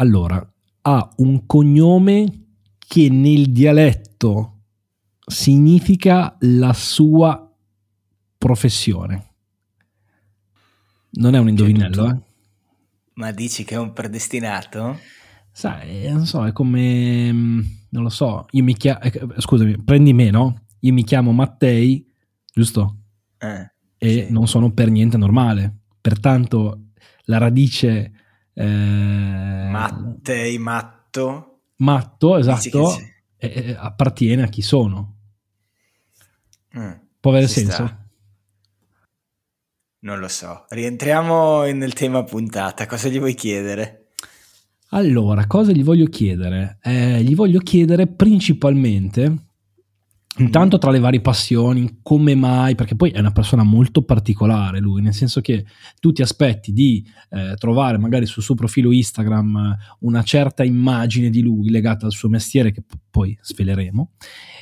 allora, ha un cognome che nel dialetto significa la sua professione. Non è un indovinello, eh? Ma dici che è un predestinato? Sai, non so, è come... Mm, non lo so, io mi chiamo... Eh, scusami, prendi me, no? Io mi chiamo Mattei, giusto? Eh, e sì. non sono per niente normale. Pertanto la radice... Eh, Mattei, matto. matto, esatto, eh, appartiene a chi sono. Mm, Può avere senso? sta. Non lo so. Rientriamo nel tema puntata. Cosa gli vuoi chiedere? Allora, cosa gli voglio chiedere? Eh, gli voglio chiedere principalmente, intanto tra le varie passioni, come mai, perché poi è una persona molto particolare lui, nel senso che tu ti aspetti di eh, trovare magari sul suo profilo Instagram una certa immagine di lui legata al suo mestiere, che p- poi sveleremo,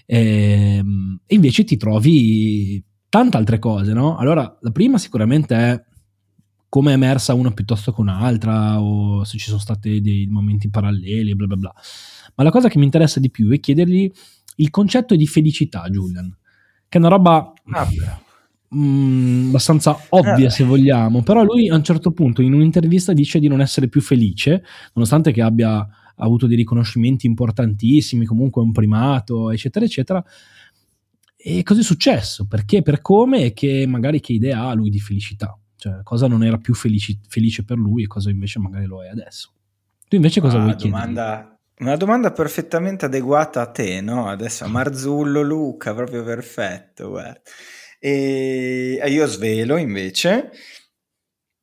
ehm, e invece ti trovi tante altre cose, no? Allora, la prima sicuramente è come è emersa una piuttosto che un'altra o se ci sono stati dei momenti paralleli bla bla bla. Ma la cosa che mi interessa di più è chiedergli il concetto di felicità, Julian, che è una roba Ah, mm, abbastanza ovvia Eh. se vogliamo, però lui a un certo punto in un'intervista dice di non essere più felice, nonostante che abbia avuto dei riconoscimenti importantissimi, comunque un primato, eccetera, eccetera. E cosa è successo? Perché, per come e che magari che idea ha lui di felicità? Cioè, cosa non era più felici- felice per lui e cosa invece magari lo è adesso? Tu invece cosa Ah, vuoi chiedere? Una domanda perfettamente adeguata a te, no? Adesso a Marzullo, Luca, proprio perfetto, guarda. E e io svelo invece,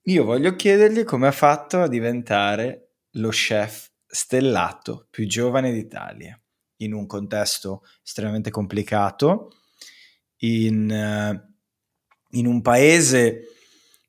io voglio chiedergli come ha fatto a diventare lo chef stellato più giovane d'Italia, in un contesto estremamente complicato, in, eh, in un paese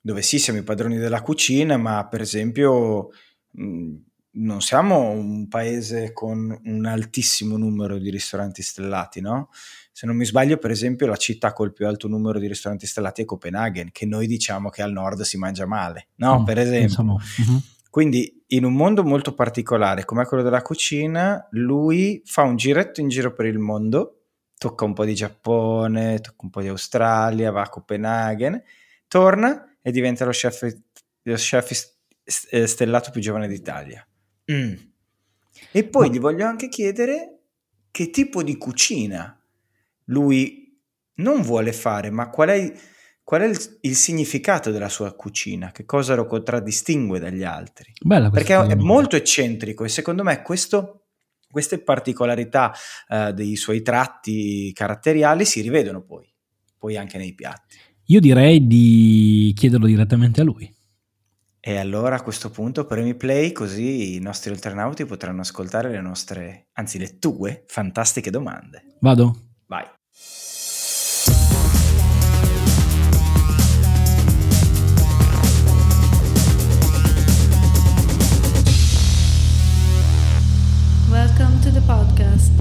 dove sì, siamo i padroni della cucina, ma per esempio mh, non siamo un paese con un altissimo numero di ristoranti stellati, no? Se non mi sbaglio, per esempio, la città col più alto numero di ristoranti stellati è Copenaghen, che noi diciamo che al nord si mangia male, no? Mm, per esempio. Mhm. Quindi in un mondo molto particolare come quello della cucina, lui fa un giretto in giro per il mondo, tocca un po' di Giappone, tocca un po' di Australia, va a Copenaghen, torna e diventa lo chef, lo chef eh, stellato più giovane d'Italia. Mm. E poi Ma- gli voglio anche chiedere che tipo di cucina lui non vuole fare, ma qual è, qual è il, il significato della sua cucina, che cosa lo contraddistingue dagli altri. Bella Perché è domanda. molto eccentrico e secondo me questo, queste particolarità eh, dei suoi tratti caratteriali si rivedono poi, poi anche nei piatti. Io direi di chiederlo direttamente a lui. E allora a questo punto premi play così i nostri oltranauti potranno ascoltare le nostre, anzi le tue fantastiche domande. Vado? Vai. Welcome to the podcast.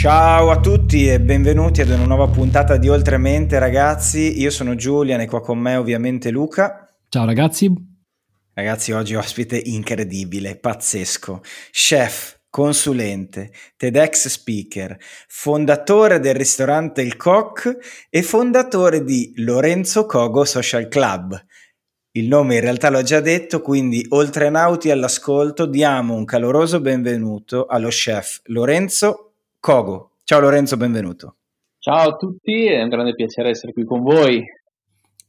Ciao a tutti e benvenuti ad una nuova puntata di Oltremente ragazzi, io sono Giulian e qua con me ovviamente Luca. Ciao ragazzi. Ragazzi oggi ospite incredibile, pazzesco, chef, consulente, TEDx speaker, fondatore del ristorante Il Coq e fondatore di Lorenzo Cogo Social Club. Il nome in realtà l'ho già detto, quindi oltre nauti all'ascolto diamo un caloroso benvenuto allo chef Lorenzo Cogo. Ciao Lorenzo, benvenuto. Ciao a tutti, è un grande piacere essere qui con voi.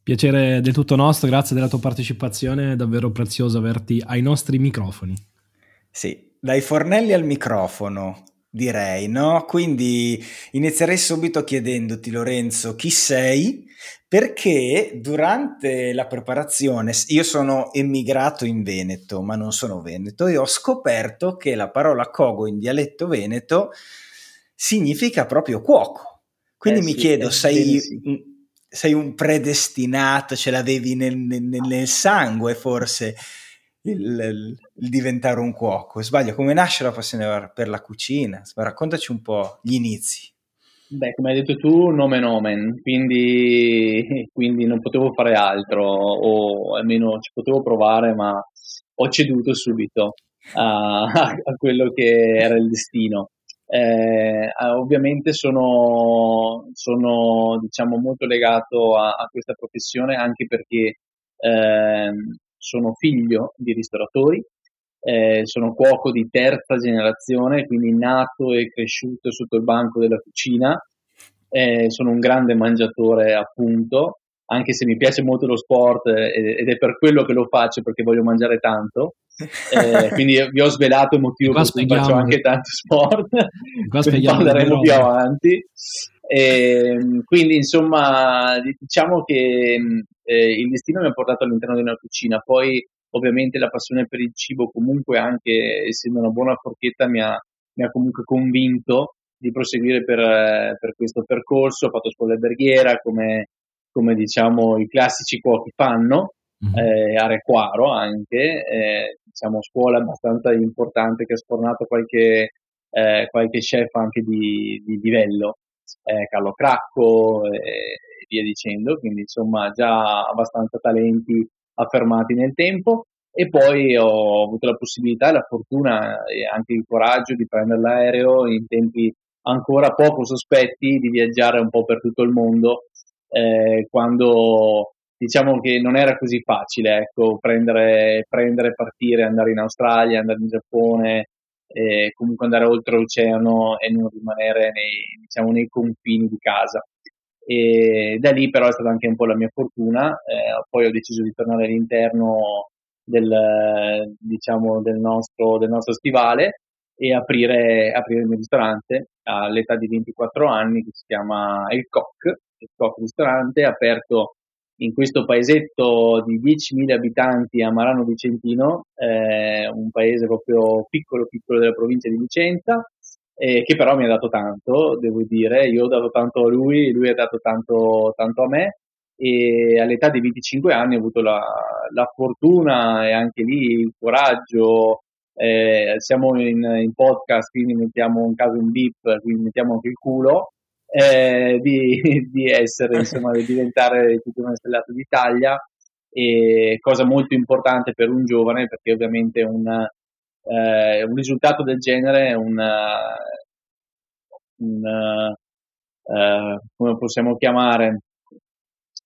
Piacere del tutto nostro, grazie della tua partecipazione, è davvero prezioso averti ai nostri microfoni. Sì, dai fornelli al microfono, direi, no? Quindi inizierei subito chiedendoti, Lorenzo, chi sei? Perché durante la preparazione, io sono emigrato in Veneto, ma non sono veneto, e ho scoperto che la parola cogo in dialetto veneto significa proprio cuoco. Quindi Eh mi sì, chiedo, eh, sei, sì. un- sei un predestinato, ce l'avevi nel, nel- nel sangue forse il, il- il diventare un cuoco? Sbaglio, come nasce la passione per la cucina? Raccontaci un po' gli inizi. Beh, come hai detto tu, nome nomen, quindi, quindi non potevo fare altro, o almeno ci potevo provare, ma ho ceduto subito a, a quello che era il destino. Eh, ovviamente sono, sono diciamo, molto legato a, a, questa professione anche perché eh, sono figlio di ristoratori, eh, sono cuoco di terza generazione, quindi nato e cresciuto sotto il banco della cucina, eh, sono un grande mangiatore appunto, anche se mi piace molto lo sport eh, ed è per quello che lo faccio perché voglio mangiare tanto. Eh, quindi vi ho svelato il motivo per cui faccio anche tanto sport, ne parleremo più avanti. E, ehm, quindi insomma diciamo che eh, il destino mi ha portato all'interno di una cucina, poi ovviamente la passione per il cibo comunque anche essendo una buona forchetta mi ha, mi ha comunque convinto di proseguire per, per, questo percorso, ho fatto scuola alberghiera come, come diciamo i classici cuochi fanno, mm-hmm. eh, a Requaro anche, eh, diciamo scuola abbastanza importante che ha sfornato qualche, eh, qualche chef anche di, di livello, eh, Carlo Cracco e via dicendo, quindi insomma già abbastanza talenti affermati nel tempo e poi ho avuto la possibilità la fortuna e anche il coraggio di prendere l'aereo in tempi ancora poco sospetti di viaggiare un po' per tutto il mondo eh, quando diciamo che non era così facile ecco, prendere, prendere, partire, andare in Australia, andare in Giappone, eh, comunque andare oltre l'oceano e non rimanere nei, diciamo, nei confini di casa. E da lì però è stata anche un po' la mia fortuna, eh, poi ho deciso di tornare all'interno del, diciamo, del, nostro, del nostro stivale e aprire, aprire il mio ristorante all'età di 24 anni che si chiama Il Coq, Coq ristorante aperto in questo paesetto di 10.000 abitanti a Marano Vicentino, eh, un paese proprio piccolo piccolo della provincia di Vicenza, eh, che però mi ha dato tanto, devo dire, io ho dato tanto a lui, lui ha dato tanto, tanto a me. E all'età di 25 anni ho avuto la, la fortuna e anche lì il coraggio, eh, siamo in, in, podcast, quindi mettiamo un caso in beep, quindi mettiamo anche il culo, eh, di, di, essere, insomma, di diventare titolare stellato d'Italia. E cosa molto importante per un giovane perché ovviamente un, eh, un risultato del genere è un, un eh, come possiamo chiamare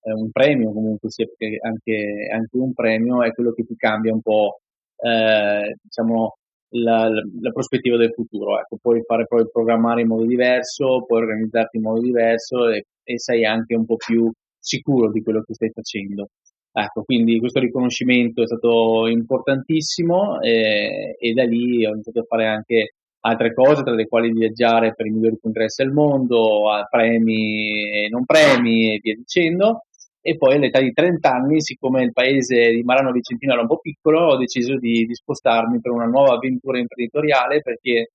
un premio comunque sia perché anche, anche un premio è quello che ti cambia un po' eh, diciamo, la, la, prospettiva del futuro. Ecco, puoi fare poi programmare in modo diverso, puoi organizzarti in modo diverso e, e sei anche un po' più sicuro di quello che stai facendo. Ecco, quindi questo riconoscimento è stato importantissimo e, e, da lì ho iniziato a fare anche altre cose, tra le quali viaggiare per i migliori congressi al mondo, a premi e non premi e via dicendo e poi all'età di 30 anni, siccome il paese di Marano Vicentino era un po' piccolo, ho deciso di, di spostarmi per una nuova avventura imprenditoriale perché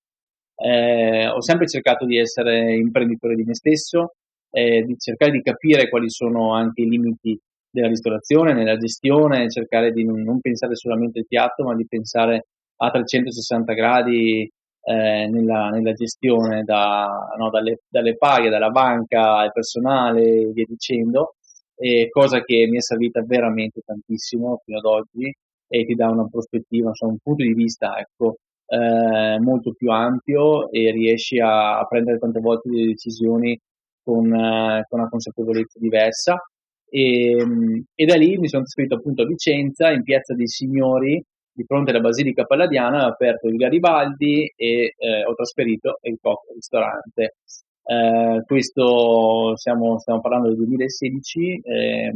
eh, ho sempre cercato di essere imprenditore di me stesso, eh, di cercare di capire quali sono anche i limiti della ristorazione, nella gestione, cercare di non, pensare solamente al piatto, ma di pensare a 360 gradi eh, nella, nella, gestione da, no, dalle, dalle paghe, dalla banca al personale e via dicendo eh, cosa che mi è servita veramente tantissimo fino ad oggi e ti dà una prospettiva, insomma, un punto di vista ecco, eh, molto più ampio e riesci a, a, prendere tante volte delle decisioni con, eh, con una consapevolezza diversa. E, e, da lì mi sono trasferito appunto a Vicenza, in piazza dei Signori, di fronte alla Basilica Palladiana, ho aperto il Garibaldi e eh, ho trasferito il Coq ristorante. Eh, questo stiamo, stiamo, parlando del 2016, eh,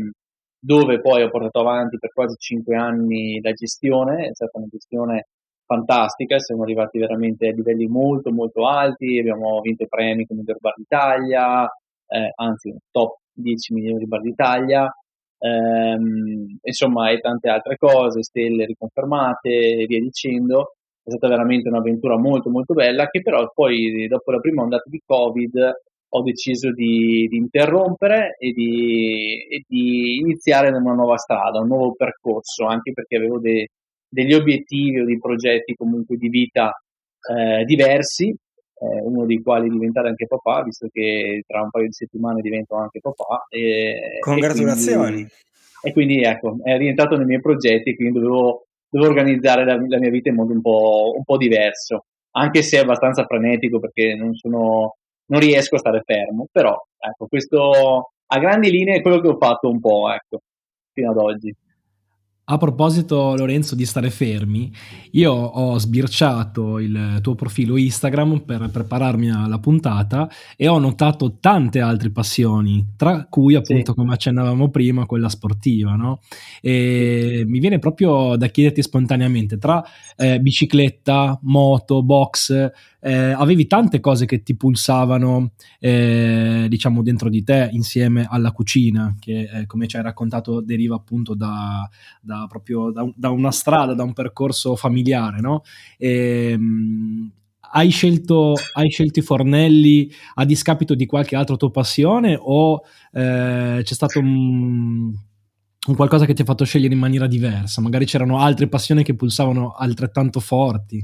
dove poi ho portato avanti per quasi 5 anni la gestione, è stata una gestione fantastica, siamo arrivati veramente a livelli molto molto alti, abbiamo vinto premi come il Bar d'Italia, eh, anzi top 10 milioni di Bar d'Italia, ehm, insomma e tante altre cose, stelle riconfermate e via dicendo è stata veramente un'avventura molto molto bella che però poi dopo la prima ondata di Covid ho deciso di, di interrompere e di, e di, iniziare una nuova strada, un nuovo percorso, anche perché avevo de, degli obiettivi o dei progetti comunque di vita eh, diversi eh, uno dei quali diventare anche papà, visto che tra un paio di settimane divento anche papà. E, Congratulazioni! E quindi, e quindi, ecco, è rientrato nei miei progetti, quindi dovevo, dovevo organizzare la, la, mia vita in modo un po', un po' diverso, anche se è abbastanza frenetico perché non, sono, non riesco a stare fermo, però ecco, questo a grandi linee è quello che ho fatto un po', ecco, fino ad oggi. A proposito, Lorenzo, di stare fermi, io ho sbirciato il tuo profilo Instagram per prepararmi alla puntata e ho notato tante altre passioni, tra cui appunto, sì. come accennavamo prima, quella sportiva, no? E mi viene proprio da chiederti spontaneamente, tra eh, bicicletta, moto, box, eh, avevi tante cose che ti pulsavano, eh, diciamo, dentro di te insieme alla cucina, che eh, come ci hai raccontato deriva appunto da, da proprio da, da, una strada, da un percorso familiare, no? E, ehm, hai scelto, hai scelto, i fornelli a discapito di qualche altra tua passione o eh, c'è stato un, un, qualcosa che ti ha fatto scegliere in maniera diversa? Magari c'erano altre passioni che pulsavano altrettanto forti?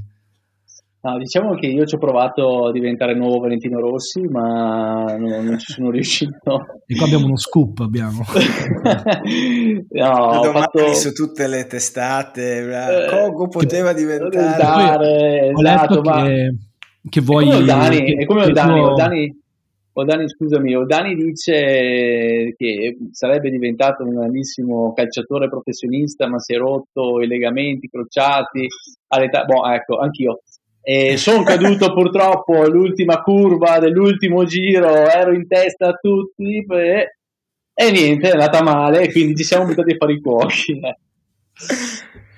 No, diciamo che io ci ho provato a diventare nuovo Valentino Rossi, ma non, non ci sono riuscito. E qua abbiamo uno scoop, abbiamo. no, ho fatto... su tutte le testate, eh, Cogo poteva diventare... diventare ho esatto, ma... che, che vuoi... È come Dani, è come Dani, tuo... Dani, Odani, scusami, Odani dice che sarebbe diventato un grandissimo calciatore professionista, ma si è rotto i legamenti crociati all'età. Boh, ecco, anch'io e sono caduto purtroppo all'ultima curva dell'ultimo giro, ero in testa a tutti e, e niente, è andata male, quindi ci siamo buttati a fare i cuochi.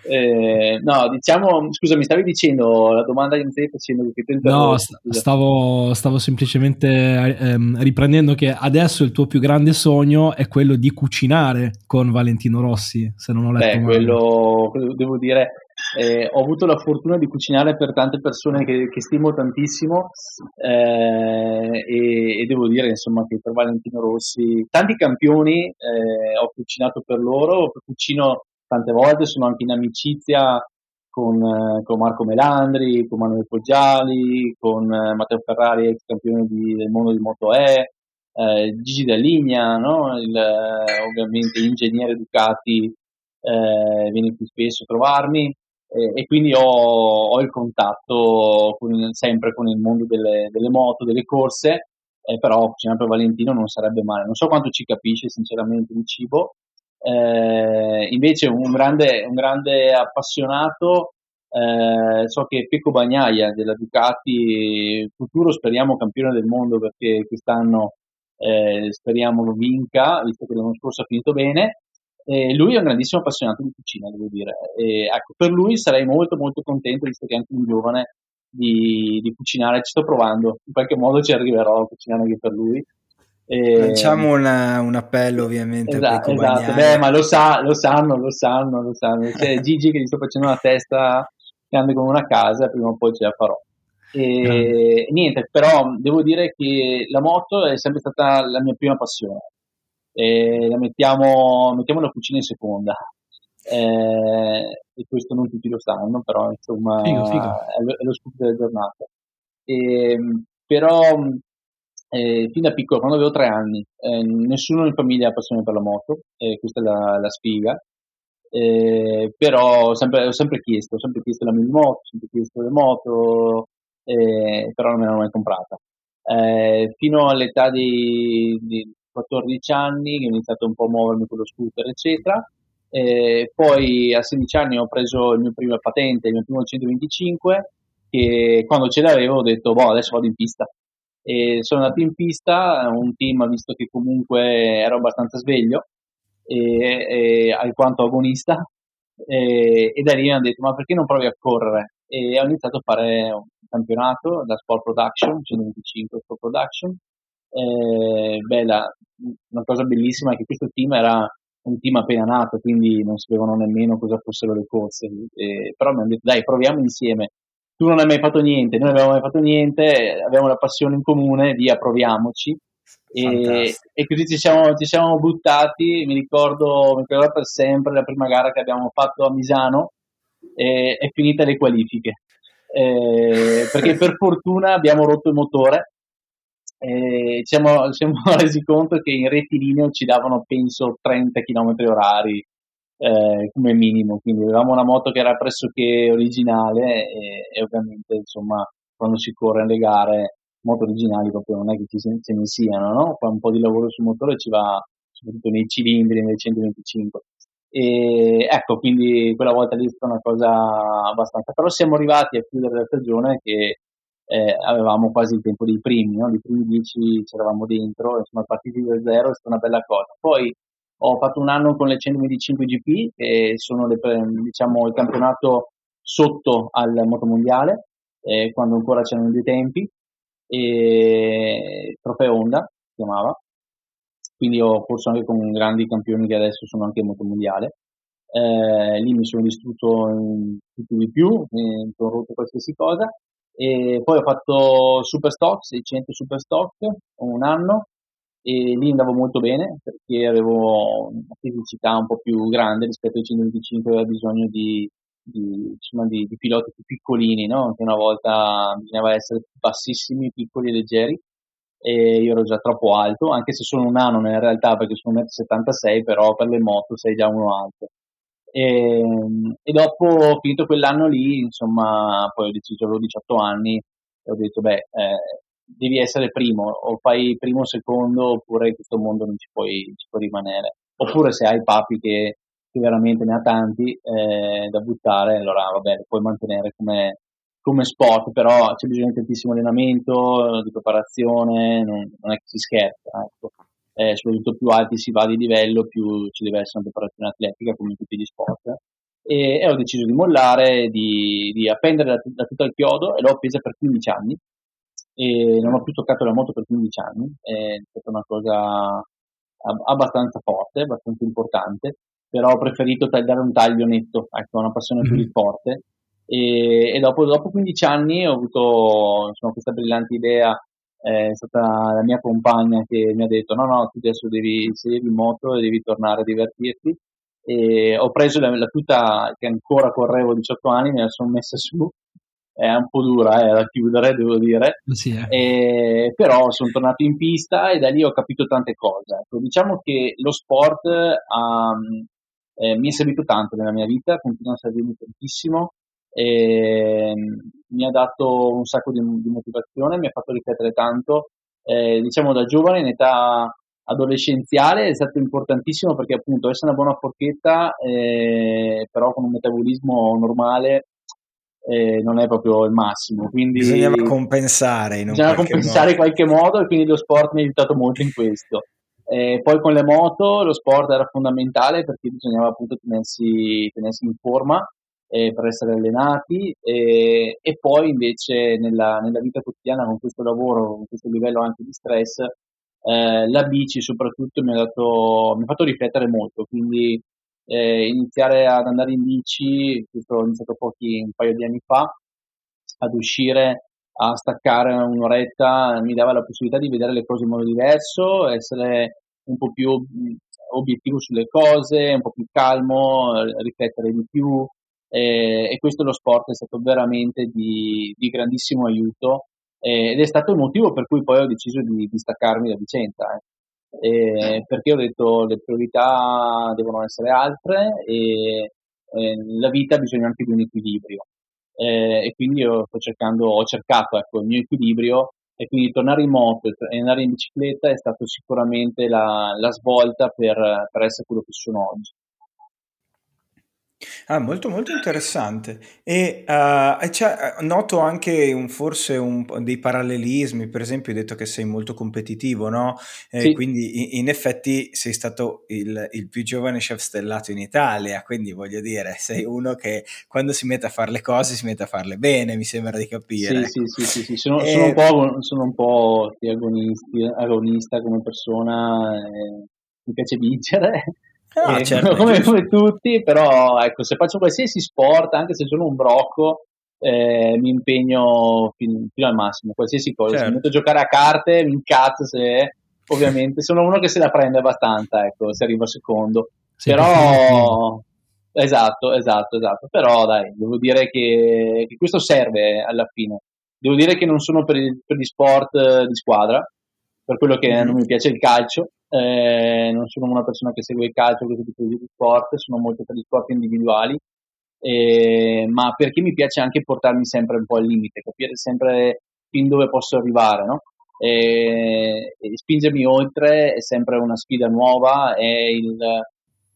Eh, no, diciamo, scusa, mi stavi dicendo la domanda che mi stavi facendo? No, stavo, stavo, semplicemente ehm, riprendendo che adesso il tuo più grande sogno è quello di cucinare con Valentino Rossi, se non ho letto Beh, quello, devo dire, eh, ho avuto la fortuna di cucinare per tante persone che, che stimo tantissimo eh, e, e, devo dire insomma che per Valentino Rossi tanti campioni eh, ho cucinato per loro, cucino tante volte, sono anche in amicizia con, eh, con Marco Melandri, con Manuel Poggiali, con eh, Matteo Ferrari, ex campione di, del mondo di Moto E, eh, Gigi Dalligna, no? il, ovviamente ingegnere Ducati eh, viene più spesso a trovarmi eh, e quindi ho, ho il contatto con, sempre con il mondo delle, delle moto, delle corse, eh, però cucinare per Valentino non sarebbe male. Non so quanto ci capisce sinceramente di cibo, eh, invece un grande, un grande appassionato, eh, so che Pecco Bagnaia della Ducati, futuro speriamo campione del mondo perché quest'anno eh, speriamo lo vinca, visto che l'anno scorso ha finito bene. E lui è un grandissimo appassionato di cucina, devo dire. E, ecco, per lui sarei molto molto contento, visto che è anche un giovane, di, di cucinare. Ci sto provando, in qualche modo ci arriverò a cucinare anche per lui. Lanciamo una, un appello ovviamente esatto, esatto. Beh, ma lo, sa, lo sanno, lo sanno, lo sanno. C'è Gigi che gli sto facendo una testa grande come una casa, prima o poi ce la farò. E mm. niente, però devo dire che la moto è sempre stata la mia prima passione. E la mettiamo, mettiamo la cucina in seconda. Eh, e questo non tutti lo sanno, però insomma figo, figo. È, lo, è lo scoop della giornata. E, però eh, fin da piccolo, quando avevo tre anni, eh, nessuno in famiglia ha passione per la moto, questa è la, la sfiga, eh, però ho sempre, ho sempre, chiesto, ho sempre chiesto la mia moto, ho sempre chiesto le moto, eh, però non me l'hanno mai comprata. Eh, fino all'età di, di, 14 anni che ho iniziato un po' a muovermi con lo scooter, eccetera. poi a 16 anni ho preso il mio primo patente, il mio primo 125, e quando ce l'avevo ho detto, boh, adesso vado in pista e sono andato in pista, un team visto che comunque ero abbastanza sveglio e, e alquanto agonista e, e, da lì mi hanno detto ma perché non provi a correre e ho iniziato a fare un campionato da Sport Production 125 Sport Production e, bella, una cosa bellissima è che questo team era un team appena nato quindi non sapevano nemmeno cosa fossero le corse. E, però mi hanno detto dai proviamo insieme. Tu non hai mai fatto niente, noi non abbiamo mai fatto niente, abbiamo la passione in comune, via, proviamoci. E, e, così ci siamo, ci siamo, buttati, mi ricordo, mi ricordo per sempre la prima gara che abbiamo fatto a Misano, e, è finita le qualifiche. eh, perché per fortuna abbiamo rotto il motore e ci siamo, siamo resi conto che in rettilineo ci davano penso 30 km orari eh, come minimo, quindi avevamo una moto che era pressoché originale e, e ovviamente insomma quando si corre nelle gare moto originali proprio non è che ci se, ne siano, no? Fa un po' di lavoro sul motore ci va soprattutto nei cilindri, nel 125. E ecco, quindi quella volta lì è stata una cosa abbastanza. Però siamo arrivati a chiudere la stagione che eh, avevamo quasi il tempo dei primi, no? Dei primi 10 c'eravamo dentro, insomma partiti da zero è stata una bella cosa. Poi ho fatto un anno con le 125 GP, che sono le, diciamo, il campionato sotto al motomondiale, eh, quando ancora c'erano dei tempi, e Trofeo Honda si chiamava, quindi ho corso anche con grandi campioni che adesso sono anche molto mondiale. Eh, lì mi sono distrutto in tutto di più, mi sono rotto qualsiasi cosa. E poi ho fatto Super Stock, 600 Super Stock, un anno, e lì andavo molto bene perché avevo una fisicità un po' più grande rispetto ai 125, avevo bisogno di, di, insomma, di, di piloti più piccolini, no? che una volta bisognava essere bassissimi, piccoli e leggeri e io ero già troppo alto, anche se sono un nano in realtà perché sono 1,76 m, però per le moto sei già uno alto. E, e dopo, finito quell'anno lì, insomma, poi ho deciso, avevo 18 anni, e ho detto, beh, eh, devi essere primo, o fai primo o secondo, oppure in questo mondo non ci puoi, ci puoi rimanere. Oppure se hai papi che, che veramente ne ha tanti eh, da buttare, allora vabbè, lo puoi mantenere come, come sport, però c'è bisogno di tantissimo allenamento, di preparazione, non, non è che si scherza, ecco. Eh, soprattutto più alti si va di livello, più ci deve essere una preparazione atletica come in tutti gli sport. E, e ho deciso di mollare, di, di appendere da, da tutto il chiodo e l'ho appesa per 15 anni e non ho più toccato la moto per 15 anni, è stata una cosa abbastanza forte, abbastanza importante, però ho preferito dare un taglio netto, ecco, una passione mm-hmm. più forte e, e dopo, dopo, 15 anni ho avuto insomma, questa brillante idea, è stata la mia compagna che mi ha detto no no tu adesso devi sedere in moto e devi tornare a divertirti e ho preso la, la tuta che ancora correvo 18 anni, me la sono messa su è un po' dura eh, da chiudere, devo dire, sì, eh. e, però sono tornato in pista e da lì ho capito tante cose. Ecco, diciamo che lo sport ha, eh, mi è servito tanto nella mia vita, continua a servirmi tantissimo, e mi ha dato un sacco di, di motivazione, mi ha fatto riflettere tanto. Eh, diciamo da giovane in età adolescenziale è stato importantissimo perché appunto essere una buona forchetta eh, però con un metabolismo normale eh, non è proprio il massimo quindi bisognava compensare in, bisognava compensare in qualche modo e quindi lo sport mi ha aiutato molto in questo. Eh, poi con le moto lo sport era fondamentale perché bisognava appunto tenersi, tenersi in forma eh, per essere allenati e, e poi invece nella, nella, vita quotidiana con questo lavoro, con questo livello anche di stress, eh, la bici soprattutto mi ha, dato, mi ha fatto riflettere molto, quindi eh, iniziare ad andare in bici, questo ho iniziato pochi, un paio di anni fa, ad uscire a staccare un'oretta mi dava la possibilità di vedere le cose in modo diverso, essere un po' più obiettivo sulle cose, un po' più calmo, riflettere di più, eh, e questo lo sport è stato veramente di, di grandissimo aiuto eh, ed è stato il motivo per cui poi ho deciso di, di staccarmi da Vicenza. Eh. perché ho detto le priorità devono essere altre e nella vita ha bisogno anche di un equilibrio. Eh, e quindi sto cercando, ho cercato ecco, il mio equilibrio e quindi tornare in moto e andare in bicicletta è stato sicuramente la, la svolta per, per essere quello che sono oggi. Ah, molto molto interessante. E uh, cioè, noto anche un, forse un, dei parallelismi, per esempio hai detto che sei molto competitivo, no? Eh, sì. Quindi in, in, effetti sei stato il, il, più giovane chef stellato in Italia, quindi voglio dire, sei uno che quando si mette a fare le cose si mette a farle bene, mi sembra di capire. Sì, sì, sì, sì, sono, e... sono, un po', sono un po' agonista come persona, eh, mi piace vincere. No, eh, certo, come, come, tutti, però ecco, se faccio qualsiasi sport, anche se sono un brocco, eh, mi impegno fino, fino, al massimo, qualsiasi cosa. Certo. Se mi metto a giocare a carte, mi incazzo se ovviamente sono uno che se la prende abbastanza, ecco, se arrivo secondo. Sì, però Esatto, esatto, esatto. Però dai, devo dire che, che questo serve alla fine. Devo dire che non sono per, per gli sport eh, di squadra, per quello che mm-hmm. non mi piace il calcio, eh, non sono una persona che segue il calcio, questo tipo di sport, sono molto per gli sport individuali, eh, ma perché mi piace anche portarmi sempre un po' al limite, capire sempre fin dove posso arrivare, no? E, e spingermi oltre è sempre una sfida nuova, è il,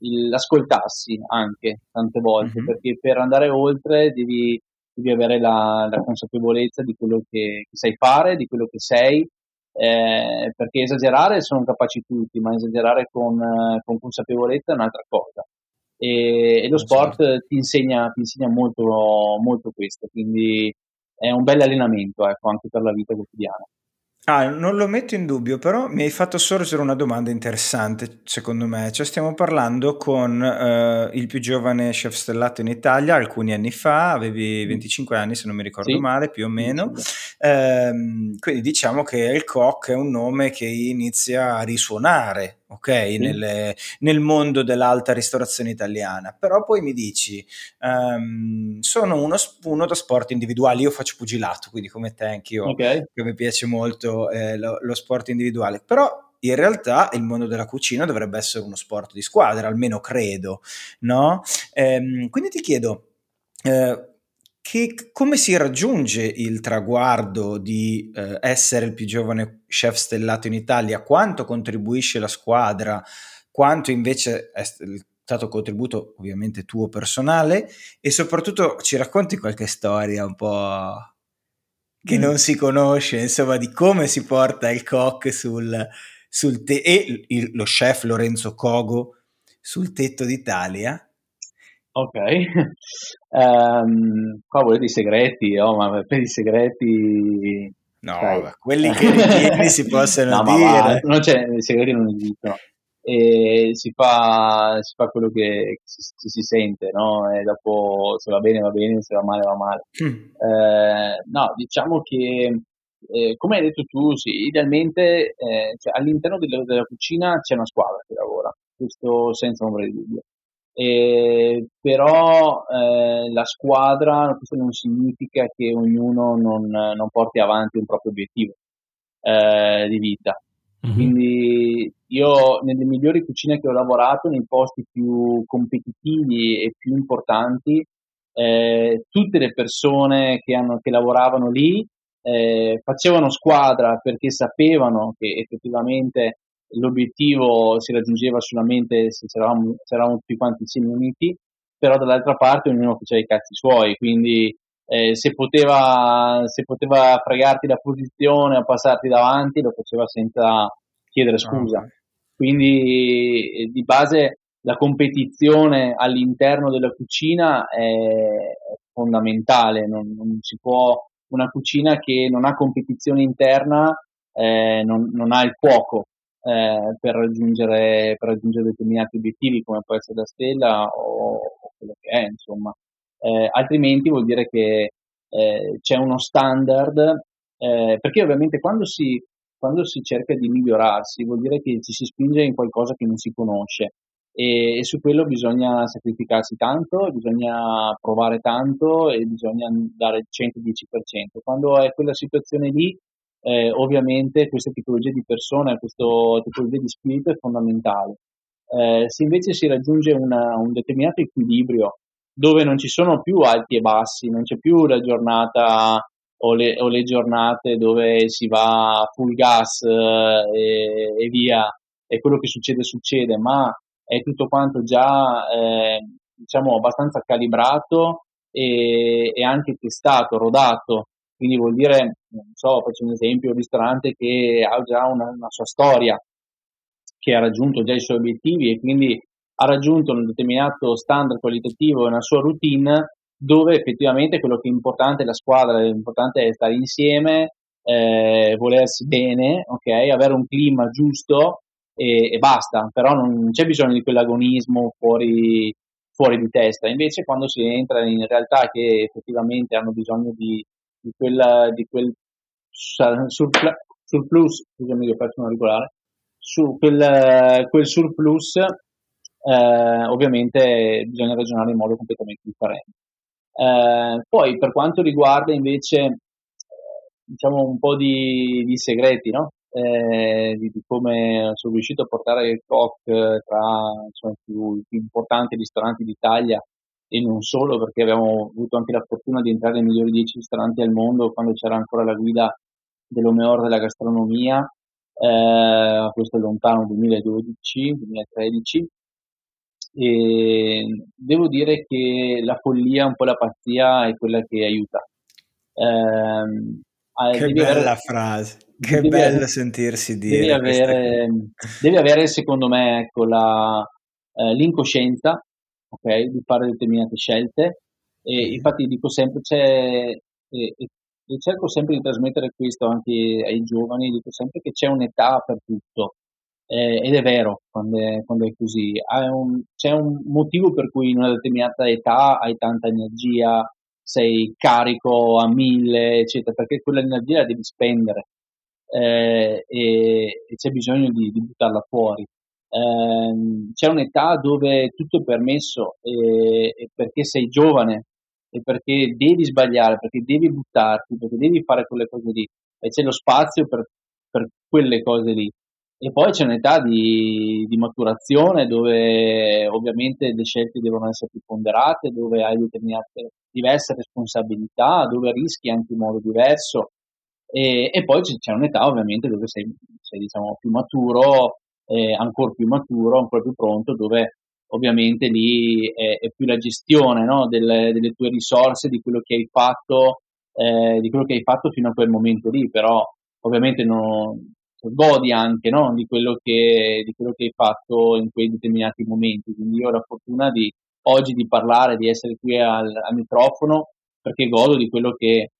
il, l'ascoltarsi anche tante volte, mm-hmm. perché per andare oltre devi, devi avere la, la, consapevolezza di quello che, che, sai fare, di quello che sei, eh, perché esagerare sono capaci tutti, ma esagerare con, con consapevolezza è un'altra cosa. E, e lo sport certo. ti, insegna, ti insegna molto, molto questo, quindi è un bel allenamento ecco, anche per la vita quotidiana. Ah, non lo metto in dubbio, però mi hai fatto sorgere una domanda interessante, secondo me. Cioè, stiamo parlando con eh, il più giovane chef stellato in Italia alcuni anni fa, avevi 25 anni se non mi ricordo sì. male, più o meno. Eh, quindi diciamo che il Koch è un nome che inizia a risuonare ok? Sì. Nelle, nel mondo dell'alta ristorazione italiana. Però poi mi dici, um, sono uno, uno, da sport individuali, io faccio pugilato, quindi come te anch'io, okay. che mi piace molto eh, lo, lo sport individuale. Però in realtà il mondo della cucina dovrebbe essere uno sport di squadra, almeno credo, no? Ehm, quindi ti chiedo, eh, che, come si raggiunge il traguardo di eh, essere il più giovane chef stellato in Italia? Quanto contribuisce la squadra? Quanto invece è stato contributo ovviamente tuo personale? E soprattutto ci racconti qualche storia un po' che mm. non si conosce, insomma, di come si porta il coq sul, sul te- e il, lo chef Lorenzo Cogo sul tetto d'Italia Ok, um, qua volete i segreti, oh, ma per i segreti... No, sai, quelli che ritieni si possono no, dire. Ma, non c'è, i segreti non esistono. E si fa, si fa quello che si, si, si, sente, no? E dopo se va bene va bene, se va male va male. Mm. Eh, no, diciamo che eh, come hai detto tu, sì, idealmente eh, cioè, all'interno della, della, cucina c'è una squadra che lavora, questo senza ombra di dubbio. Eh, però eh, la squadra, questo non significa che ognuno non, non porti avanti un proprio obiettivo eh, di vita. Mm-hmm. Quindi io nelle migliori cucine che ho lavorato, nei posti più competitivi e più importanti, eh, tutte le persone che, hanno, che lavoravano lì eh, facevano squadra perché sapevano che effettivamente l'obiettivo si raggiungeva solamente se eravamo, se eravamo tutti quanti insieme uniti, però dall'altra parte ognuno faceva i cazzi suoi, quindi eh, se, poteva, se poteva fregarti la posizione o passarti davanti lo faceva senza chiedere scusa. Okay. Quindi eh, di base la competizione all'interno della cucina è fondamentale, non, non si può, una cucina che non ha competizione interna eh, non, non ha il fuoco, eh, per, raggiungere, per, raggiungere, determinati obiettivi come può essere la stella o, o quello che è, insomma. Eh, altrimenti vuol dire che eh, c'è uno standard, eh, perché ovviamente quando si, quando si cerca di migliorarsi vuol dire che ci si spinge in qualcosa che non si conosce e, e, su quello bisogna sacrificarsi tanto, bisogna provare tanto e bisogna dare il 110%. Quando è quella situazione lì eh, ovviamente questa tipologia di persona, questa tipologia di spirito è fondamentale. Eh, se invece si raggiunge una, un determinato equilibrio dove non ci sono più alti e bassi, non c'è più la giornata o le, o le giornate dove si va full gas eh, e, e, via e quello che succede succede, ma è tutto quanto già eh, diciamo abbastanza calibrato e, e anche testato, rodato quindi vuol dire, non so, faccio un esempio, un ristorante che ha già una, una sua storia, che ha raggiunto già i suoi obiettivi e quindi ha raggiunto un determinato standard qualitativo una sua routine dove effettivamente quello che è importante è la squadra, l'importante è stare insieme, eh, volersi bene, okay? avere un clima giusto e, e, basta, però non c'è bisogno di quell'agonismo fuori, fuori di testa. Invece quando si entra in realtà che effettivamente hanno bisogno di, di, quella, di quel surplus, surplus scusami che ho perso una regolare, su quel, quel surplus eh, ovviamente bisogna ragionare in modo completamente differente. Eh, poi per quanto riguarda invece diciamo un po' di, di segreti, no? Eh, di, di, come sono riuscito a portare il Koch tra insomma, i più, importanti ristoranti d'Italia e non solo, perché abbiamo avuto anche la fortuna di entrare nei migliori 10 ristoranti al mondo quando c'era ancora la guida dell'Omeor della gastronomia, eh, questo è lontano 2012-2013. E devo dire che la follia, un po' la pazzia, è quella che aiuta. Eh, che bella avere, frase, che bello avere, sentirsi dire. Devi avere, devi avere, secondo me, ecco, la, eh, l'incoscienza okay, di fare determinate scelte. E infatti dico sempre, c'è, e, e cerco sempre di trasmettere questo anche ai giovani, dico sempre che c'è un'età per tutto. Eh, ed è vero quando è, quando è così. Un, c'è un motivo per cui in una determinata età hai tanta energia, sei carico a mille, eccetera, perché quell'energia la devi spendere eh, e, e, c'è bisogno di, di buttarla fuori. Eh, c'è un'età dove tutto è permesso e, e perché sei giovane e perché devi sbagliare, perché devi buttarti, perché devi fare quelle cose lì e c'è lo spazio per, per quelle cose lì. E poi c'è un'età di, di, maturazione dove ovviamente le scelte devono essere più ponderate, dove hai determinate diverse responsabilità, dove rischi anche in modo diverso. E, e poi c'è un'età ovviamente dove sei, sei diciamo, più maturo, eh, ancora più maturo, ancora più pronto, dove ovviamente lì è, è più la gestione no? delle, delle, tue risorse, di quello che hai fatto, eh, di quello che hai fatto fino a quel momento lì, però ovviamente non, godi anche no? di, quello che, di, quello che, hai fatto in quei determinati momenti. Quindi io ho la fortuna di oggi di parlare, di essere qui al, al microfono, perché godo di quello che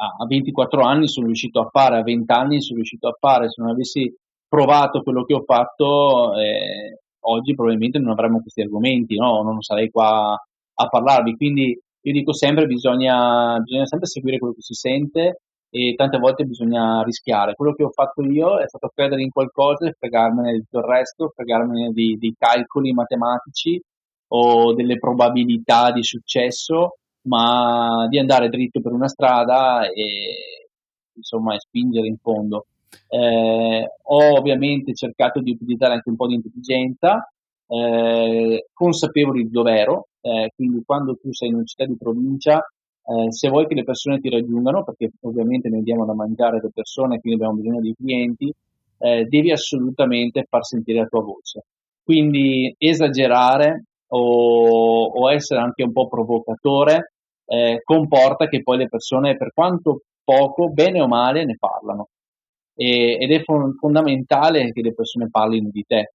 a 24 anni sono riuscito a fare, a 20 anni sono riuscito a fare. Se non avessi provato quello che ho fatto, eh, oggi probabilmente non avremmo questi argomenti, no? non sarei qua a parlarvi. Quindi io dico sempre bisogna, bisogna sempre seguire quello che si sente e tante volte bisogna rischiare. Quello che ho fatto io è stato credere in qualcosa e fregarmene di il resto, fregarmene di, dei calcoli matematici o delle probabilità di successo, ma di andare dritto per una strada e insomma e spingere in fondo. Eh, ho ovviamente cercato di utilizzare anche un po' di intelligenza, eh, consapevoli di dove ero, eh, quindi quando tu sei in una città di provincia eh, se vuoi che le persone ti raggiungano, perché ovviamente noi diamo da mangiare alle persone, quindi abbiamo bisogno di clienti, eh, devi assolutamente far sentire la tua voce. Quindi esagerare o, o essere anche un po' provocatore eh, comporta che poi le persone, per quanto poco, bene o male, ne parlano. E, ed è fondamentale che le persone parlino di te,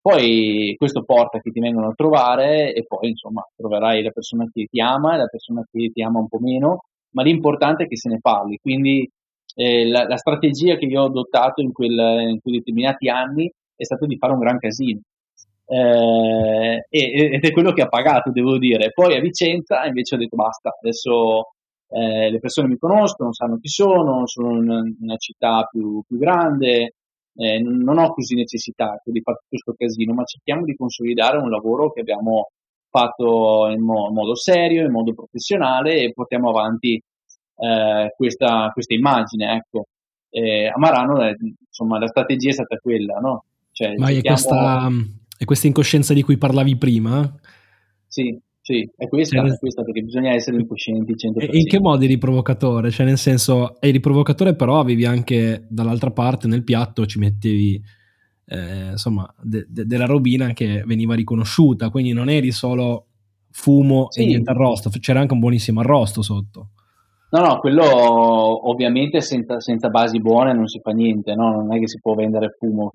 poi questo porta che ti vengono a trovare e poi insomma troverai la persona che ti ama e la persona che ti ama un po' meno, ma l'importante è che se ne parli. Quindi eh, la, la, strategia che io ho adottato in, quel, in quei determinati anni è stato di fare un gran casino. Eh, ed è quello che ha pagato, devo dire. Poi a Vicenza invece ho detto basta, adesso eh, le persone mi conoscono, sanno chi sono, sono in una città più, più grande, eh, non ho così necessità di fare tutto questo casino, ma cerchiamo di consolidare un lavoro che abbiamo fatto in, mo- in modo serio, in modo professionale e portiamo avanti eh, questa, questa, immagine. Ecco. Eh, a Marano eh, insomma, la strategia è stata quella, no? Cioè, ma cerchiamo... è, questa, è questa incoscienza di cui parlavi prima? Sì, sì, è questa, cioè, è questa perché bisogna essere incoscienti 100%. E in che modo eri provocatore? Cioè nel senso, eri provocatore però avevi anche dall'altra parte nel piatto ci mettevi eh, insomma de- de- della robina che veniva riconosciuta, quindi non eri solo fumo sì. e niente arrosto, c'era anche un buonissimo arrosto sotto. No, no, quello ovviamente senza, senza, basi buone non si fa niente, no? non è che si può vendere fumo,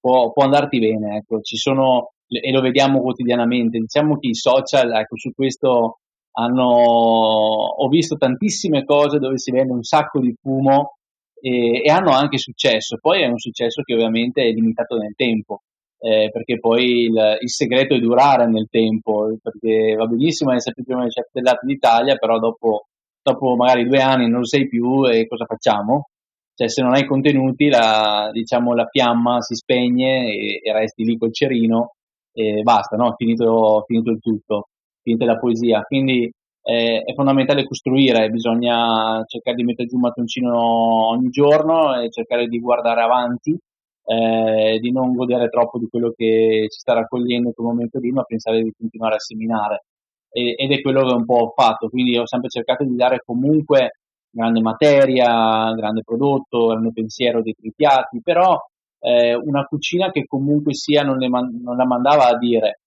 può, può andarti bene, ecco. ci sono e lo vediamo quotidianamente. Diciamo che i social, ecco, su questo hanno, ho visto tantissime cose dove si vende un sacco di fumo e, e hanno anche successo. Poi è un successo che ovviamente è limitato nel tempo. Eh, perché poi il, il, segreto è durare nel tempo, perché va benissimo essere più meno certellato d'Italia, però dopo, dopo magari due anni non lo sei più e cosa facciamo? Cioè se non hai contenuti la, diciamo, la fiamma si spegne e, e resti lì col cerino e basta, no? finito, finito il tutto, finita la poesia. Quindi eh, è fondamentale costruire, bisogna cercare di mettere giù un mattoncino ogni giorno e cercare di guardare avanti, eh, di non godere troppo di quello che ci sta raccogliendo in quel momento lì, ma pensare di continuare a seminare. E, ed è quello che un po' ho fatto, quindi ho sempre cercato di dare comunque grande materia, grande prodotto, grande pensiero dei piatti, però eh, una cucina che comunque sia non, man- non la mandava a dire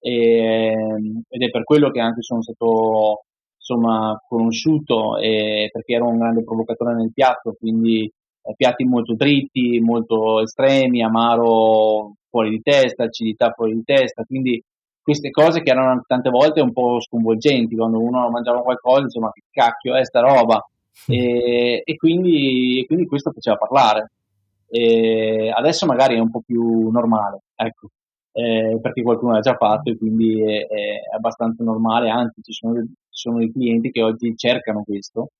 e, ed è per quello che anche sono stato insomma conosciuto e, perché ero un grande provocatore nel piatto, quindi eh, piatti molto dritti, molto estremi, amaro fuori di testa, acidità fuori di testa, quindi queste cose che erano tante volte un po' sconvolgenti quando uno mangiava qualcosa, insomma, che cacchio è sta roba? E, e, quindi, e quindi questo faceva parlare. E adesso magari è un po' più normale, ecco, eh, perché qualcuno l'ha già fatto e quindi è, è abbastanza normale, anzi ci sono, ci sono, dei clienti che oggi cercano questo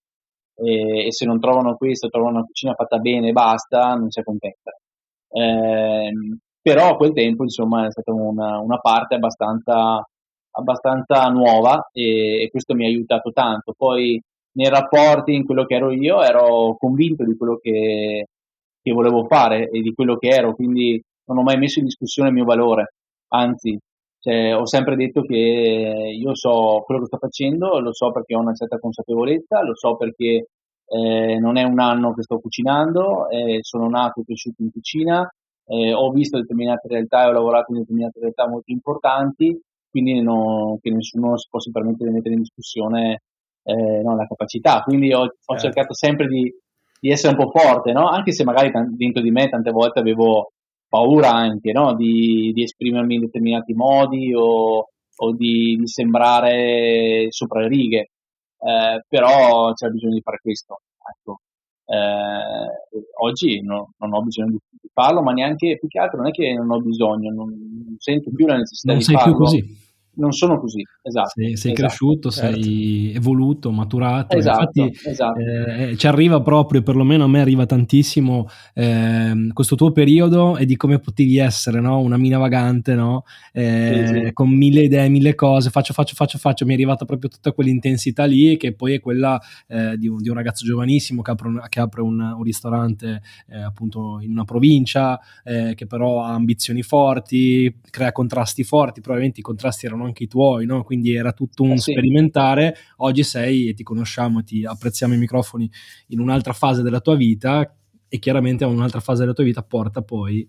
e, e, se non trovano questo, trovano una cucina fatta bene e basta, non si accontentano. Eh, però a quel tempo insomma è stata una, una parte abbastanza, abbastanza nuova e, e, questo mi ha aiutato tanto. Poi nei rapporti, in quello che ero io, ero convinto di quello che, che volevo fare e di quello che ero, quindi non ho mai messo in discussione il mio valore, anzi cioè, ho sempre detto che io so quello che sto facendo, lo so perché ho una certa consapevolezza, lo so perché eh, non è un anno che sto cucinando, eh, sono nato e cresciuto in cucina, eh, ho visto determinate realtà e ho lavorato in determinate realtà molto importanti, quindi no, che nessuno si possa permettere di mettere in discussione eh, no, la capacità. Quindi ho, certo. ho cercato sempre di, di, essere un po' forte, no? anche se magari t- dentro di me tante volte avevo paura anche di, di, esprimermi in determinati modi o, o di, di, sembrare sopra le righe, eh, però c'è bisogno di fare questo. Ecco. Eh, oggi no, non ho bisogno di, farlo, ma neanche più che altro non è che non ho bisogno, non, non sento più la necessità non di farlo. Più così non sono così, esatto. Sei, sei esatto, cresciuto, certo. sei evoluto, maturato. Esatto, Infatti esatto. Eh, ci arriva proprio, perlomeno a me arriva tantissimo eh, questo tuo periodo e di come potevi essere no? una mina vagante, no? eh, sì, sì. con mille idee, mille cose, faccio, faccio, faccio, faccio, mi è arrivata proprio tutta quell'intensità lì che poi è quella eh, di un, di, un, ragazzo giovanissimo che apre un, che apre un, un ristorante eh, appunto in una provincia, eh, che però ha ambizioni forti, crea contrasti forti, probabilmente i contrasti erano anche i tuoi, no? quindi era tutto un eh sì. sperimentare. Oggi sei e ti conosciamo, ti apprezziamo i microfoni in un'altra fase della tua vita e chiaramente a un'altra fase della tua vita porta poi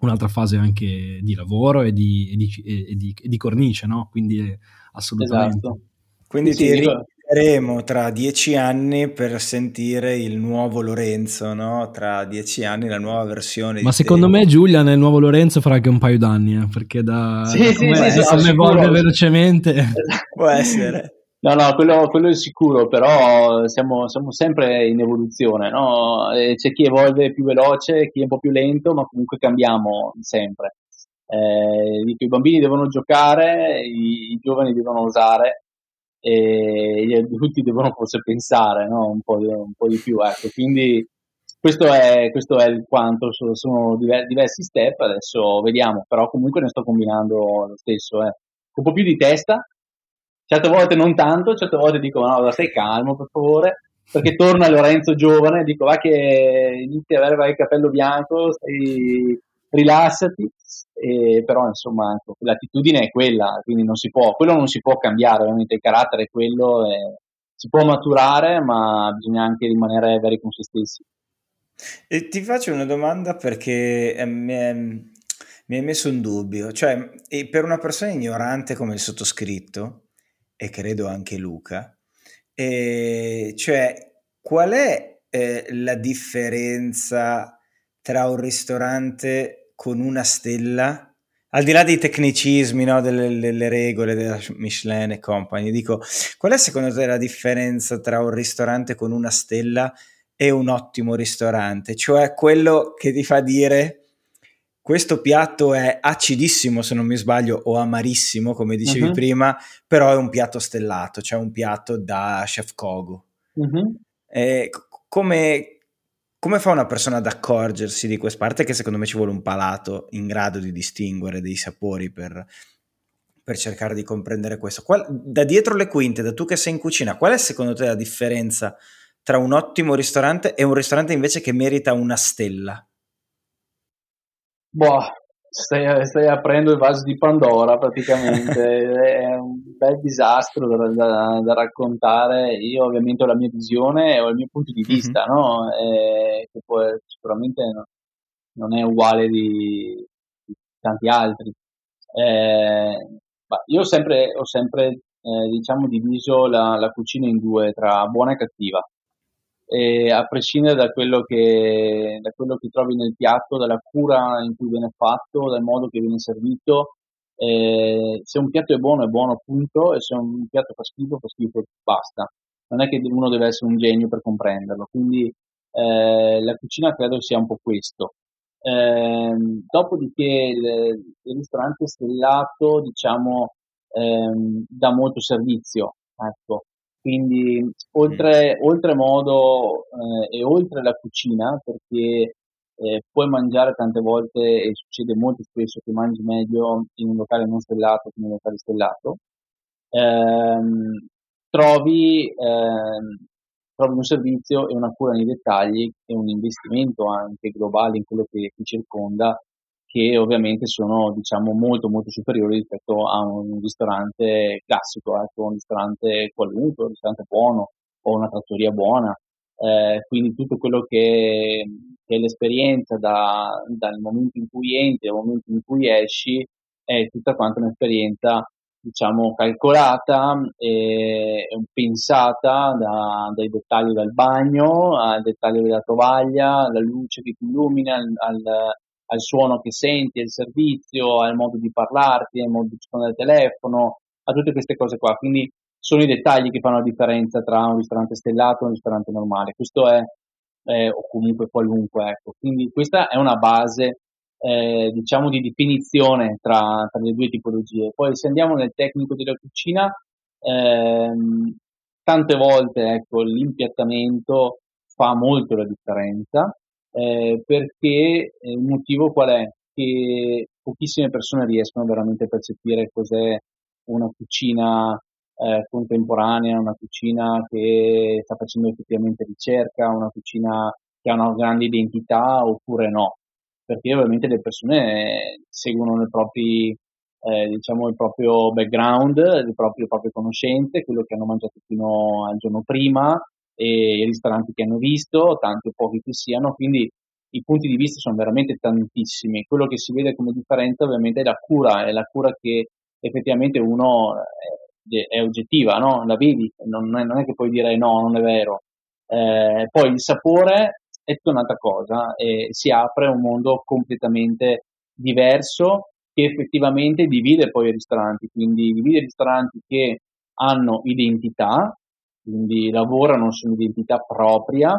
un'altra fase anche di lavoro e di, e di, e di, e di cornice, no? quindi assolutamente. Esatto. Quindi sì, ti, sì, Aspetteremo tra dieci anni per sentire il nuovo Lorenzo, no? Tra dieci anni la nuova versione. Ma secondo te. me Giulia nel nuovo Lorenzo farà anche un paio d'anni, eh, perché da sì, da sì, sì, sì, evolve velocemente. Può essere. No, no, quello, quello, è sicuro, però siamo, siamo sempre in evoluzione, no? C'è chi evolve più veloce, chi è un po' più lento, ma comunque cambiamo sempre. Eh, I bambini devono giocare, i, i giovani devono osare e gli adulti devono forse pensare no? un, po un, po di, più. Ecco. Quindi questo è, questo è il quanto, sono, sono, diversi step, adesso vediamo, però comunque ne sto combinando lo stesso. Eh. Un po' più di testa, certe volte non tanto, certe volte dico no, stai calmo per favore, perché torna Lorenzo giovane, dico va che inizi ad avere il capello bianco, stai, rilassati eh, però insomma ecco, l'attitudine è quella, quindi non si può, quello non si può cambiare, ovviamente il carattere è quello, e si può maturare, ma bisogna anche rimanere veri con se stessi. E ti faccio una domanda perché eh, mi, è, mi hai messo un dubbio, cioè per una persona ignorante come il sottoscritto, e credo anche Luca, eh, cioè qual è eh, la differenza tra un ristorante con una stella, al di là dei tecnicismi, no, delle, delle, regole della Michelin e compagni, dico, qual è secondo te la differenza tra un ristorante con una stella e un ottimo ristorante? Cioè quello che ti fa dire questo piatto è acidissimo se non mi sbaglio o amarissimo come dicevi uh-huh. prima, però è un piatto stellato, cioè un piatto da chef Kogo. Uh-huh. come, come fa una persona ad accorgersi di questa parte che secondo me ci vuole un palato in grado di distinguere dei sapori per, per cercare di comprendere questo. Qual, da dietro le quinte, da tu che sei in cucina, qual è secondo te la differenza tra un ottimo ristorante e un ristorante invece che merita una stella? Boh, stai, stai aprendo il vaso di Pandora praticamente, è un bel disastro da, da, da, raccontare. Io ovviamente ho la mia visione e ho il mio punto di vista, mm-hmm. no? E, che poi sicuramente no, non è uguale di, di tanti altri. Eh, io ho sempre, ho sempre eh, diciamo, diviso la, la, cucina in due, tra buona e cattiva. E a prescindere da quello, che, da quello che trovi nel piatto, dalla cura in cui viene fatto, dal modo che viene servito, eh, se un piatto è buono è buono punto e se un piatto fa schifo fa schifo basta. Non è che uno deve essere un genio per comprenderlo, quindi eh, la cucina credo sia un po' questo. Eh, dopodiché il, il, ristorante stellato, diciamo, ehm, dà molto servizio, ecco. Quindi oltre, mm. oltre modo eh, e oltre la cucina, perché eh, puoi mangiare tante volte e succede molto spesso che mangi meglio in un locale non stellato che in un locale stellato, ehm, trovi, ehm, trovi un servizio e una cura nei dettagli e un investimento anche globale in quello che ti circonda che ovviamente sono diciamo molto molto superiori rispetto a un ristorante classico, ecco, un ristorante qualunque, un ristorante buono o una trattoria buona. Eh, quindi tutto quello che, che è l'esperienza da, dal momento in cui entri al momento in cui esci è tutta quanta un'esperienza diciamo calcolata e pensata da, dai dettagli del bagno al dettaglio della tovaglia, alla luce che ti illumina, al, al, al suono che senti, al servizio, al modo di parlarti, al modo di rispondere al telefono, a tutte queste cose qua. Quindi sono i dettagli che fanno la differenza tra un ristorante stellato e un ristorante normale. Questo è, eh, o comunque qualunque, ecco. Quindi questa è una base eh, diciamo di definizione tra, tra, le due tipologie. Poi se andiamo nel tecnico della cucina, ehm, tante volte ecco, l'impiattamento fa molto la differenza eh, perché il motivo qual è? Che pochissime persone riescono veramente a percepire cos'è una cucina eh, contemporanea, una cucina che sta facendo effettivamente ricerca, una cucina che ha una grande identità oppure no perché ovviamente le persone seguono le propri, eh, diciamo il proprio background, le proprie, le conoscenze, quello che hanno mangiato fino al giorno prima e i ristoranti che hanno visto, tanti o pochi che siano, quindi i punti di vista sono veramente tantissimi. Quello che si vede come differenza ovviamente è la cura, è la cura che effettivamente uno è, è oggettiva, no? la vedi, non è, non è, che puoi dire no, non è vero. Eh, poi il sapore è tutta un'altra cosa e si apre un mondo completamente diverso che effettivamente divide poi i ristoranti, quindi divide i ristoranti che hanno identità, quindi lavorano su un'identità propria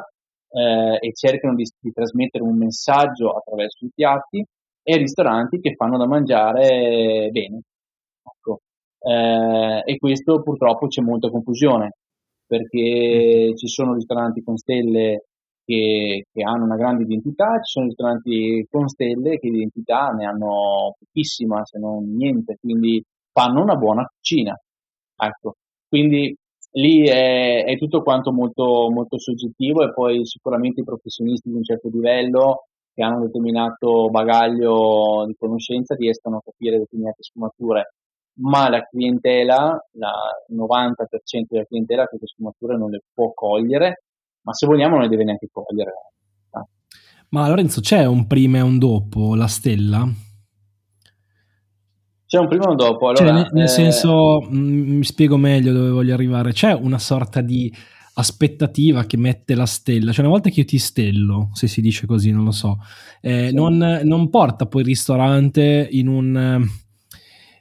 eh, e cercano di, di, trasmettere un messaggio attraverso i piatti e ristoranti che fanno da mangiare bene. Ecco. Eh, e questo purtroppo c'è molta confusione perché mm. ci sono ristoranti con stelle che, che, hanno una grande identità, ci sono ristoranti con stelle che di identità ne hanno pochissima, se non niente, quindi fanno una buona cucina. Ecco, quindi lì è, è tutto quanto molto, molto soggettivo e poi sicuramente i professionisti di un certo livello che hanno un determinato bagaglio di conoscenza riescono a capire determinate sfumature, ma la clientela, la 90% della clientela queste sfumature non le può cogliere ma se vogliamo non le deve neanche cogliere. Ma Lorenzo, c'è un prima e un dopo la stella? C'è un prima e un dopo. Cioè, allora, cioè, nel, eh... senso, mm, mi spiego meglio dove voglio arrivare. C'è una sorta di aspettativa che mette la stella. Cioè, una volta che io ti stello, se si dice così, non lo so, eh, sì. non, non, porta poi il ristorante in un...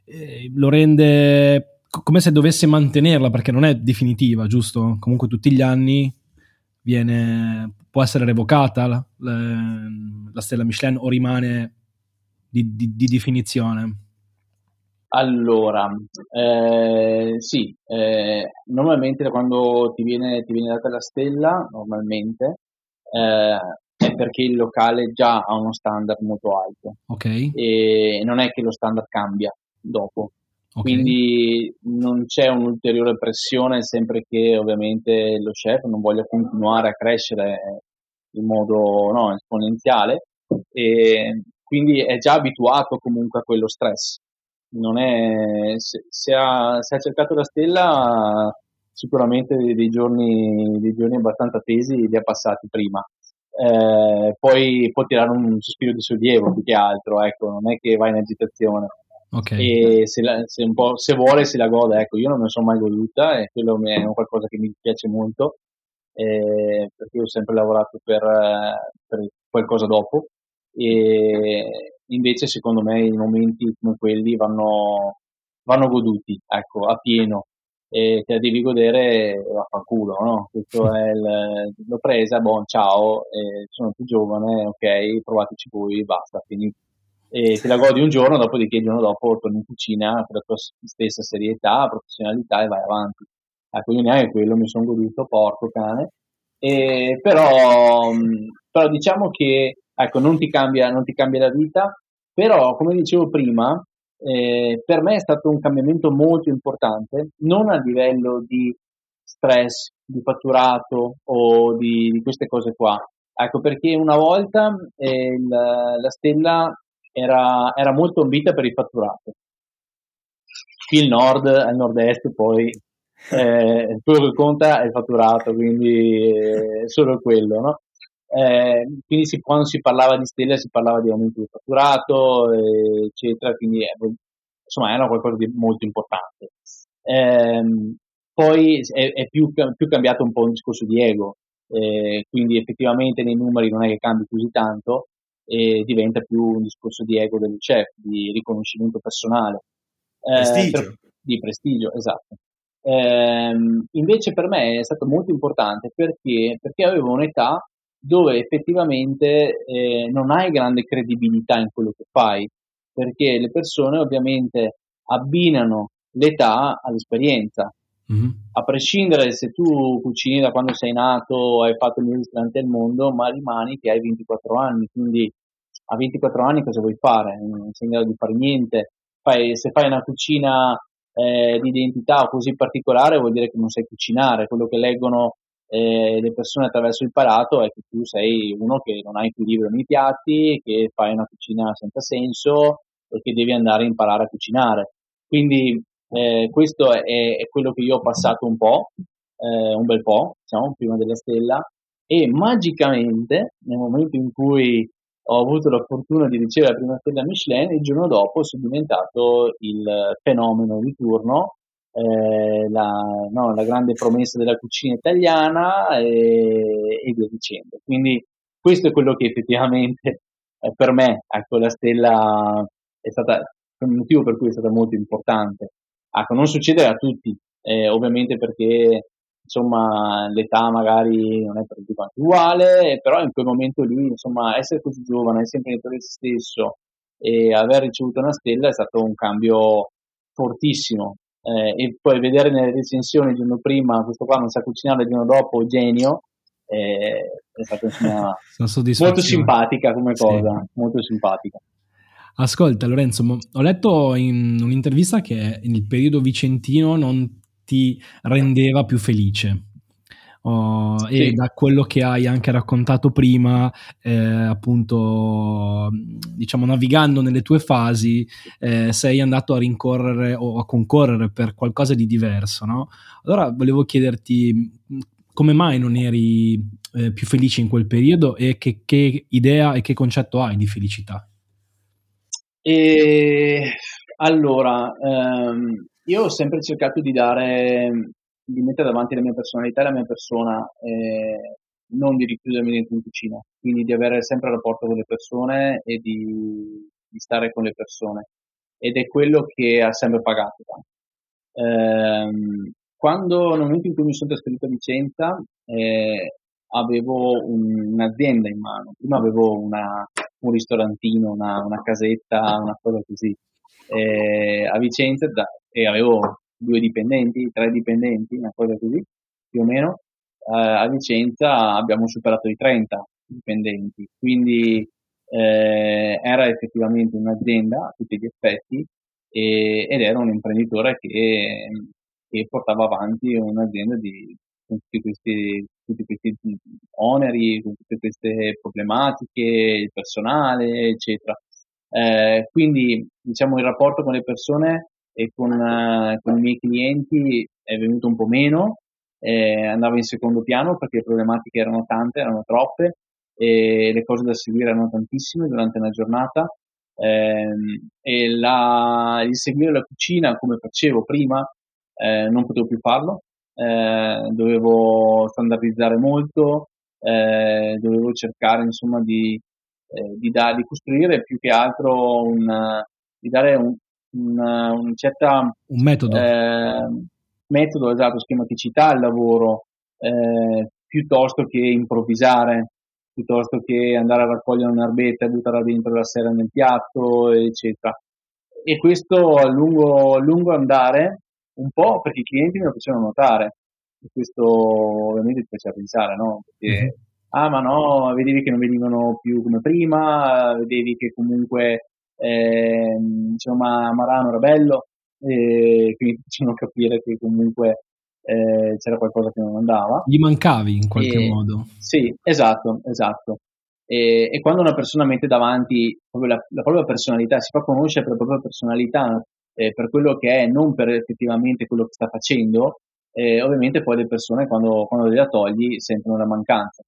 Eh, lo rende come se dovesse mantenerla perché non è definitiva, giusto? Comunque tutti gli anni viene, può essere revocata la, la, la stella Michelin o rimane di, di, di definizione? Allora, eh, sì, eh, normalmente quando ti viene, ti viene, data la stella, normalmente, eh, perché il locale già ha uno standard molto alto Ok. e non è che lo standard cambia dopo. ok. Quindi non c'è un'ulteriore pressione sempre che ovviamente lo chef non voglia continuare a crescere in modo no, esponenziale e quindi è già abituato comunque a quello stress. Non è, se, se ha, se ha cercato la stella sicuramente dei, dei giorni, dei giorni abbastanza tesi li ha passati prima. Eh, poi può tirare un sospiro di sollievo più che altro, ecco, non è che va in agitazione ok. e se, la- se un po', se vuole se la gode, ecco, io non me la sono mai goduta e quello è un qualcosa che mi piace molto, eh, perché ho sempre lavorato per, per qualcosa dopo e invece secondo me i momenti come quelli vanno, vanno goduti, ecco, a pieno e te la devi godere vaffanculo, no? Questo è il, l'ho presa, buon ciao, eh, sono più giovane, ok, provateci voi, basta, finito e te la godi un giorno, dopodiché il giorno dopo torni in cucina con la tua stessa serietà, professionalità e vai avanti. Ecco, io neanche quello mi sono goduto, porco cane. E, però, però diciamo che ecco, non, ti cambia, non ti cambia la vita, però come dicevo prima, eh, per me è stato un cambiamento molto importante, non a livello di stress, di fatturato o di, di queste cose qua. Ecco, perché una volta eh, il- la stella era, era molto ambita per il fatturato. Qui il nord, al nord-est poi eh, quello che conta è il fatturato, quindi eh, solo quello, no? Eh, quindi si- quando si parlava di stella si parlava di aumento del fatturato, eh, eccetera, quindi eh, insomma era qualcosa di molto importante. Ehm, poi è, è più, più cambiato un po' un discorso di ego, eh, quindi effettivamente nei numeri non è che cambi così tanto e diventa più un discorso di ego del chef, di riconoscimento personale. Eh, Prestigio. per- di prestigio, esatto. Ehm, invece per me è stato molto importante perché, perché avevo un'età dove effettivamente eh, non hai grande credibilità in quello che fai, perché le persone ovviamente abbinano l'età all'esperienza. Mhm. A prescindere se tu cucini da quando sei nato hai fatto il miglior ristorante del mondo, ma rimani che hai 24 anni, quindi a 24 anni cosa vuoi fare? Non sei in grado di fare niente. Fai- se fai una cucina eh, di identità così particolare vuol dire che non sai cucinare, quello che leggono eh, le persone attraverso il palato è che tu sei uno che non ha equilibrio nei piatti, che fai una cucina senza senso e che devi andare a imparare a cucinare. Quindi eh, questo è, è quello che io ho passato un po', eh, un bel po', diciamo, prima della stella, e magicamente nel momento in cui ho avuto la fortuna di ricevere la prima stella Michelin, il giorno dopo sono diventato il fenomeno di turno, eh, la, no, la grande promessa della cucina italiana e, e via dicendo. Quindi questo è quello che effettivamente eh, per me, ecco, la stella è stata il motivo per cui è stata molto importante. Ecco, non succede a tutti, eh, ovviamente perché insomma l'età magari non è per tutti quanti uguale, però in quel momento lì, insomma, essere così giovane, essere imprenditore stesso e aver ricevuto una stella è stato un cambio fortissimo. Eh, e poi vedere nelle recensioni il giorno prima questo qua non sa cucinare il giorno dopo genio eh, è Sono soddisfatto. molto simpatica come Sì. cosa molto simpatica Ascolta Lorenzo, ho letto in un'intervista che il periodo vicentino non ti rendeva più felice. Oh, Sì. E da quello che hai anche raccontato prima, eh, appunto, diciamo, navigando nelle tue fasi, eh, sei andato a rincorrere o a concorrere per qualcosa di diverso, no? Allora volevo chiederti come mai non eri eh, più felice in quel periodo e che, che idea e che concetto hai di felicità? E allora, ehm, io ho sempre cercato di dare, di mettere davanti la mia personalità e la mia persona, eh, non di richiudermi dentro in cucina, quindi di avere sempre rapporto con le persone e di, di stare con le persone. Ed è quello che ha sempre pagato. Ehm, quando, nel momento in cui mi sono trasferito a Vicenza, eh, avevo un- un'azienda in mano. Prima avevo una, un ristorantino, una, una casetta, una cosa così. Eh, a Vicenza da- e avevo due dipendenti, tre dipendenti, una cosa così, più o meno. Eh, a Vicenza abbiamo superato i 30, dipendenti. Quindi eh, era effettivamente un'azienda a tutti gli effetti e, ed era un imprenditore che, che portava avanti un'azienda di, con tutti questi, tutti questi oneri, con tutte queste problematiche, il personale, eccetera. Eh, quindi diciamo il rapporto con le persone e con, uh, con i miei clienti è venuto un po' meno, eh, andava in secondo piano perché le problematiche erano tante, erano troppe e le cose da seguire erano tantissime durante una giornata. Eh, e la, il seguire la cucina come facevo prima eh, non potevo più farlo, eh, dovevo standardizzare molto, eh, dovevo cercare insomma di, eh, di, da, di, costruire più che altro un, di dare un, un, un certa un metodo ehm, metodo, esatto, schematicità al lavoro, eh, piuttosto che improvvisare, piuttosto che andare a raccogliere un'erbetta e buttarla dentro la sera nel piatto, eccetera. E questo a lungo, a lungo andare, un po' perché i clienti me lo facevano notare, e questo ovviamente ti faceva pensare, no? Perché, mm-hmm. ah ma no, vedevi che non venivano più come prima, vedevi che comunque eh, insomma Marano era bello, e quindi facevano capire che comunque eh, c'era qualcosa che non andava. Gli mancavi in qualche e, modo. Sì, esatto, esatto. E, e, quando una persona mette davanti proprio la, la, propria personalità, si fa conoscere per la propria personalità, eh, per quello che è, non per effettivamente quello che sta facendo, eh, ovviamente poi le persone quando, quando la togli sentono la mancanza.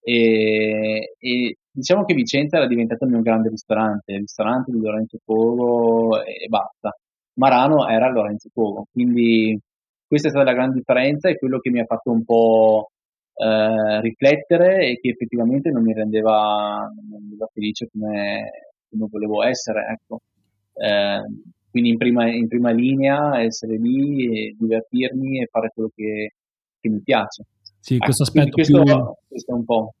E, e, diciamo che Vicenza era diventato il mio grande ristorante, il ristorante di Lorenzo Polo e basta. Marano era Lorenzo Pogo. Quindi questa è stata la grande differenza e quello che mi ha fatto un po' eh, riflettere e che effettivamente non mi rendeva, non mi rendeva felice come, come, volevo essere. Ecco. Eh, quindi in prima, in prima, linea essere lì divertirmi e fare quello che, che mi piace. Sì, questo ecco, aspetto questo, più... questo è un po'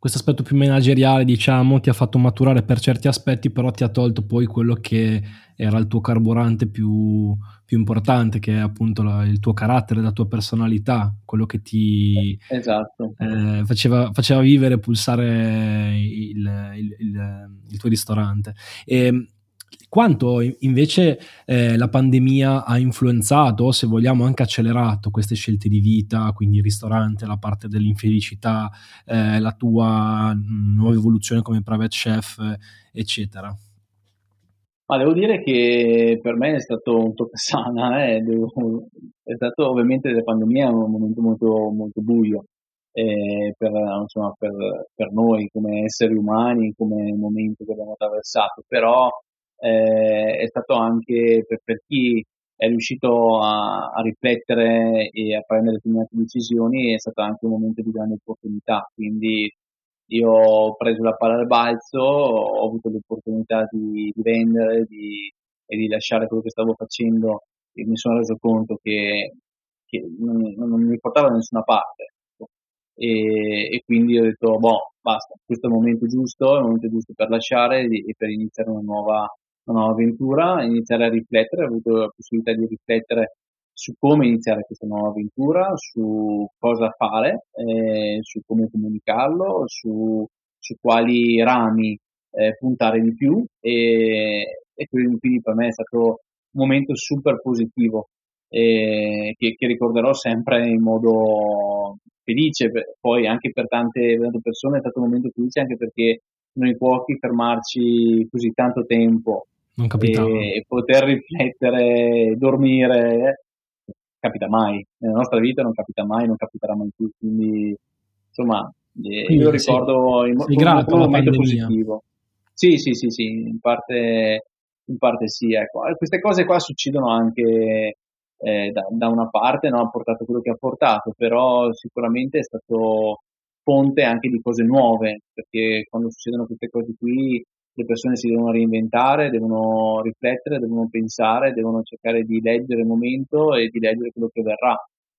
questo aspetto più manageriale, diciamo, ti ha fatto maturare per certi aspetti, però ti ha tolto poi quello che era il tuo carburante più, più importante, che è appunto la, il tuo carattere, la tua personalità, quello che ti esatto. eh, faceva, faceva, vivere, pulsare il, il, il, il tuo ristorante. E, quanto invece eh, la pandemia ha influenzato, se vogliamo anche accelerato, queste scelte di vita, quindi il ristorante, la parte dell'infelicità, eh, la tua nuova evoluzione come private chef, eccetera. Ma devo dire che per me è stato un toccasana, eh? è stato ovviamente la pandemia un momento molto, molto buio eh, per, insomma, per, per, noi come esseri umani, come momento che abbiamo attraversato, però eh, è stato anche per, per, chi è riuscito a, a, riflettere e a prendere determinate decisioni, è stato anche un momento di grande opportunità. Quindi io ho preso la palla al balzo, ho avuto l'opportunità di, di vendere di, e di lasciare quello che stavo facendo e mi sono reso conto che, che non, non, mi portava da nessuna parte. Ecco. E, e, quindi ho detto, boh, basta, questo è il momento giusto, è il momento giusto per lasciare e per iniziare una nuova, una nuova avventura, iniziare a riflettere, ho avuto la possibilità di riflettere su come iniziare questa nuova avventura, su cosa fare, eh, su come comunicarlo, su, su quali rami eh, puntare di più e, e, quindi per me è stato un momento super positivo eh, che, che, ricorderò sempre in modo felice, poi anche per tante, tante persone è stato un momento felice anche perché noi pochi fermarci così tanto tempo non capitava. e poter riflettere, dormire, capita mai. Nella nostra vita non capita mai, non capiterà mai più. Quindi, insomma, eh, quindi, io ricordo in, sei grato un momento positivo. Sì, sì, sì, sì, in parte, in parte sì. Ecco. Queste cose qua succedono anche eh, da, da, una parte, no? ha portato quello che ha portato, però sicuramente è stato fonte anche di cose nuove, perché quando succedono queste cose qui le persone si devono reinventare, devono riflettere, devono pensare, devono cercare di leggere il momento e di leggere quello che verrà.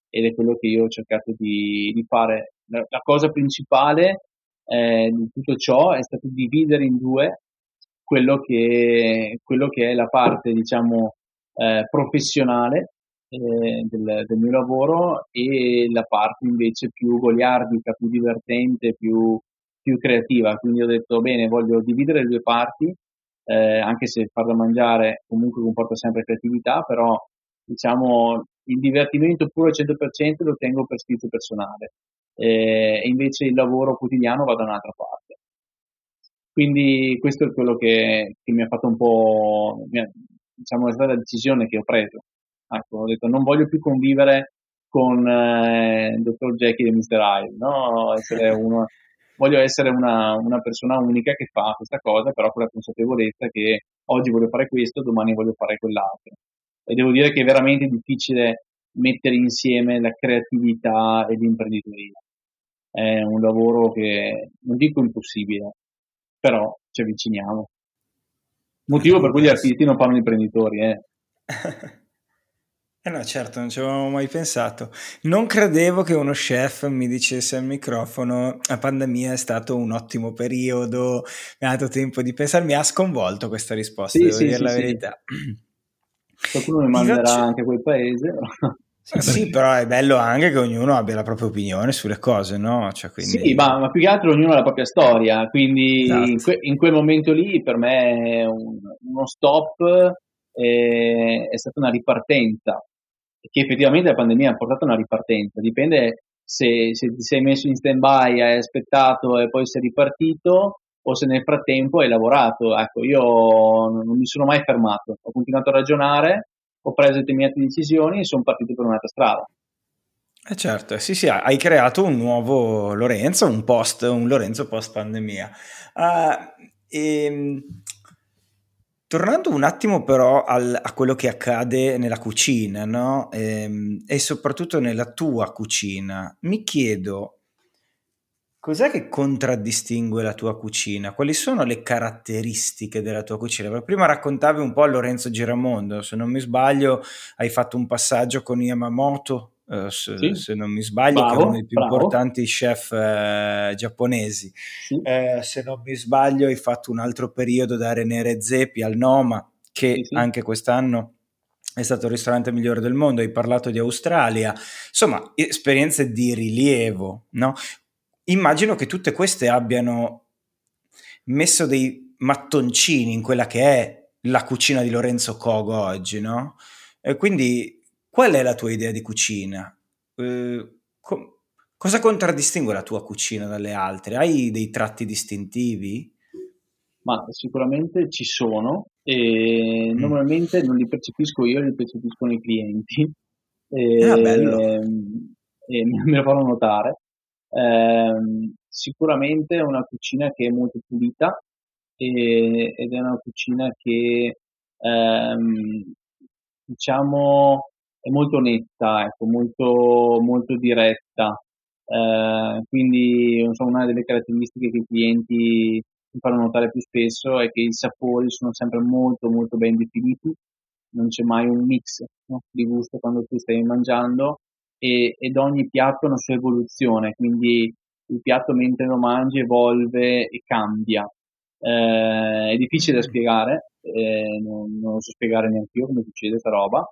Ed è quello che io ho cercato di, di fare. La, la, cosa principale eh, di tutto ciò è stato dividere in due quello che, quello che è la parte, diciamo, eh, professionale eh, del, del, mio lavoro e la parte invece più goliardica, più divertente, più, più creativa, quindi ho detto bene, voglio dividere le due parti, eh, anche se far da mangiare comunque comporta sempre creatività, però diciamo il divertimento puro al 100% lo tengo per spirito personale eh, e invece il lavoro quotidiano va da un'altra parte. Quindi questo è quello che, che mi ha fatto un po', ha, diciamo, è stata la decisione che ho preso. Ecco, ho detto non voglio più convivere con eh, il dottor Jackie e Mr. Hyde, no? essere uno, voglio essere una, una, persona unica che fa questa cosa, però con la consapevolezza che oggi voglio fare questo, domani voglio fare quell'altro. E devo dire che è veramente difficile mettere insieme la creatività e l'imprenditoria. È un lavoro che non dico impossibile, però ci avviciniamo. Motivo per cui gli artisti non fanno imprenditori, eh. Eh no, certo, non ci avevo mai pensato. Non credevo che uno chef mi dicesse al microfono la pandemia è stato un ottimo periodo, mi ha dato tempo di pensare, mi ha sconvolto questa risposta, sì, devo sì, dire sì, la verità. Qualcuno mi manderà faccio... anche quel paese. Sì, sì, però è bello anche che ognuno abbia la propria opinione sulle cose, no? Cioè, quindi... Sì, ma, ma, più che altro ognuno ha la propria storia, quindi esatto. in, que- in, quel momento lì per me un, uno stop è, è stata una ripartenza, che effettivamente la pandemia ha portato a una ripartenza, dipende se, se ti sei messo in stand-by, hai aspettato e poi sei ripartito o se nel frattempo hai lavorato. Ecco, io non mi sono mai fermato, ho continuato a ragionare ho preso determinate decisioni e sono partito per un'altra strada. Eh certo, sì sì, hai creato un nuovo Lorenzo, un, post, un Lorenzo post pandemia. Uh, ah, e, ehm, tornando un attimo però al, a quello che accade nella cucina, no? e, ehm, e soprattutto nella tua cucina, mi chiedo Cos'è che contraddistingue la tua cucina? Quali sono le caratteristiche della tua cucina? prima raccontavi un po' a Lorenzo Giramondo, se non mi sbaglio hai fatto un passaggio con Yamamoto, eh, se, sì. se, non mi sbaglio, bravo, che è uno dei più bravo. importanti chef eh, giapponesi. Sì. Eh, se non mi sbaglio hai fatto un altro periodo da René Redzepi al Noma, che sì, anche quest'anno è stato il ristorante migliore del mondo, hai parlato di Australia, insomma, esperienze di rilievo, no? immagino che tutte queste abbiano messo dei mattoncini in quella che è la cucina di Lorenzo Cogo oggi, no? E quindi qual è la tua idea di cucina? Eh, co- cosa contraddistingue la tua cucina dalle altre? Hai dei tratti distintivi? Ma sicuramente ci sono e mm. normalmente non li percepisco io, li percepiscono i clienti. E, ah, bello. e me lo fanno notare. Eh, sicuramente è una cucina che è molto pulita e, ed è una cucina che ehm, diciamo è molto netta, ecco, molto, molto diretta. Eh, quindi so, una delle caratteristiche che i clienti mi fanno notare più spesso è che i sapori sono sempre molto molto ben definiti, non c'è mai un mix no, di gusto quando tu stai mangiando e, ed ogni piatto ha una sua evoluzione, quindi il piatto mentre lo mangi evolve e cambia. Eh, è difficile da spiegare, eh, non, non, lo so spiegare neanche io come succede questa roba,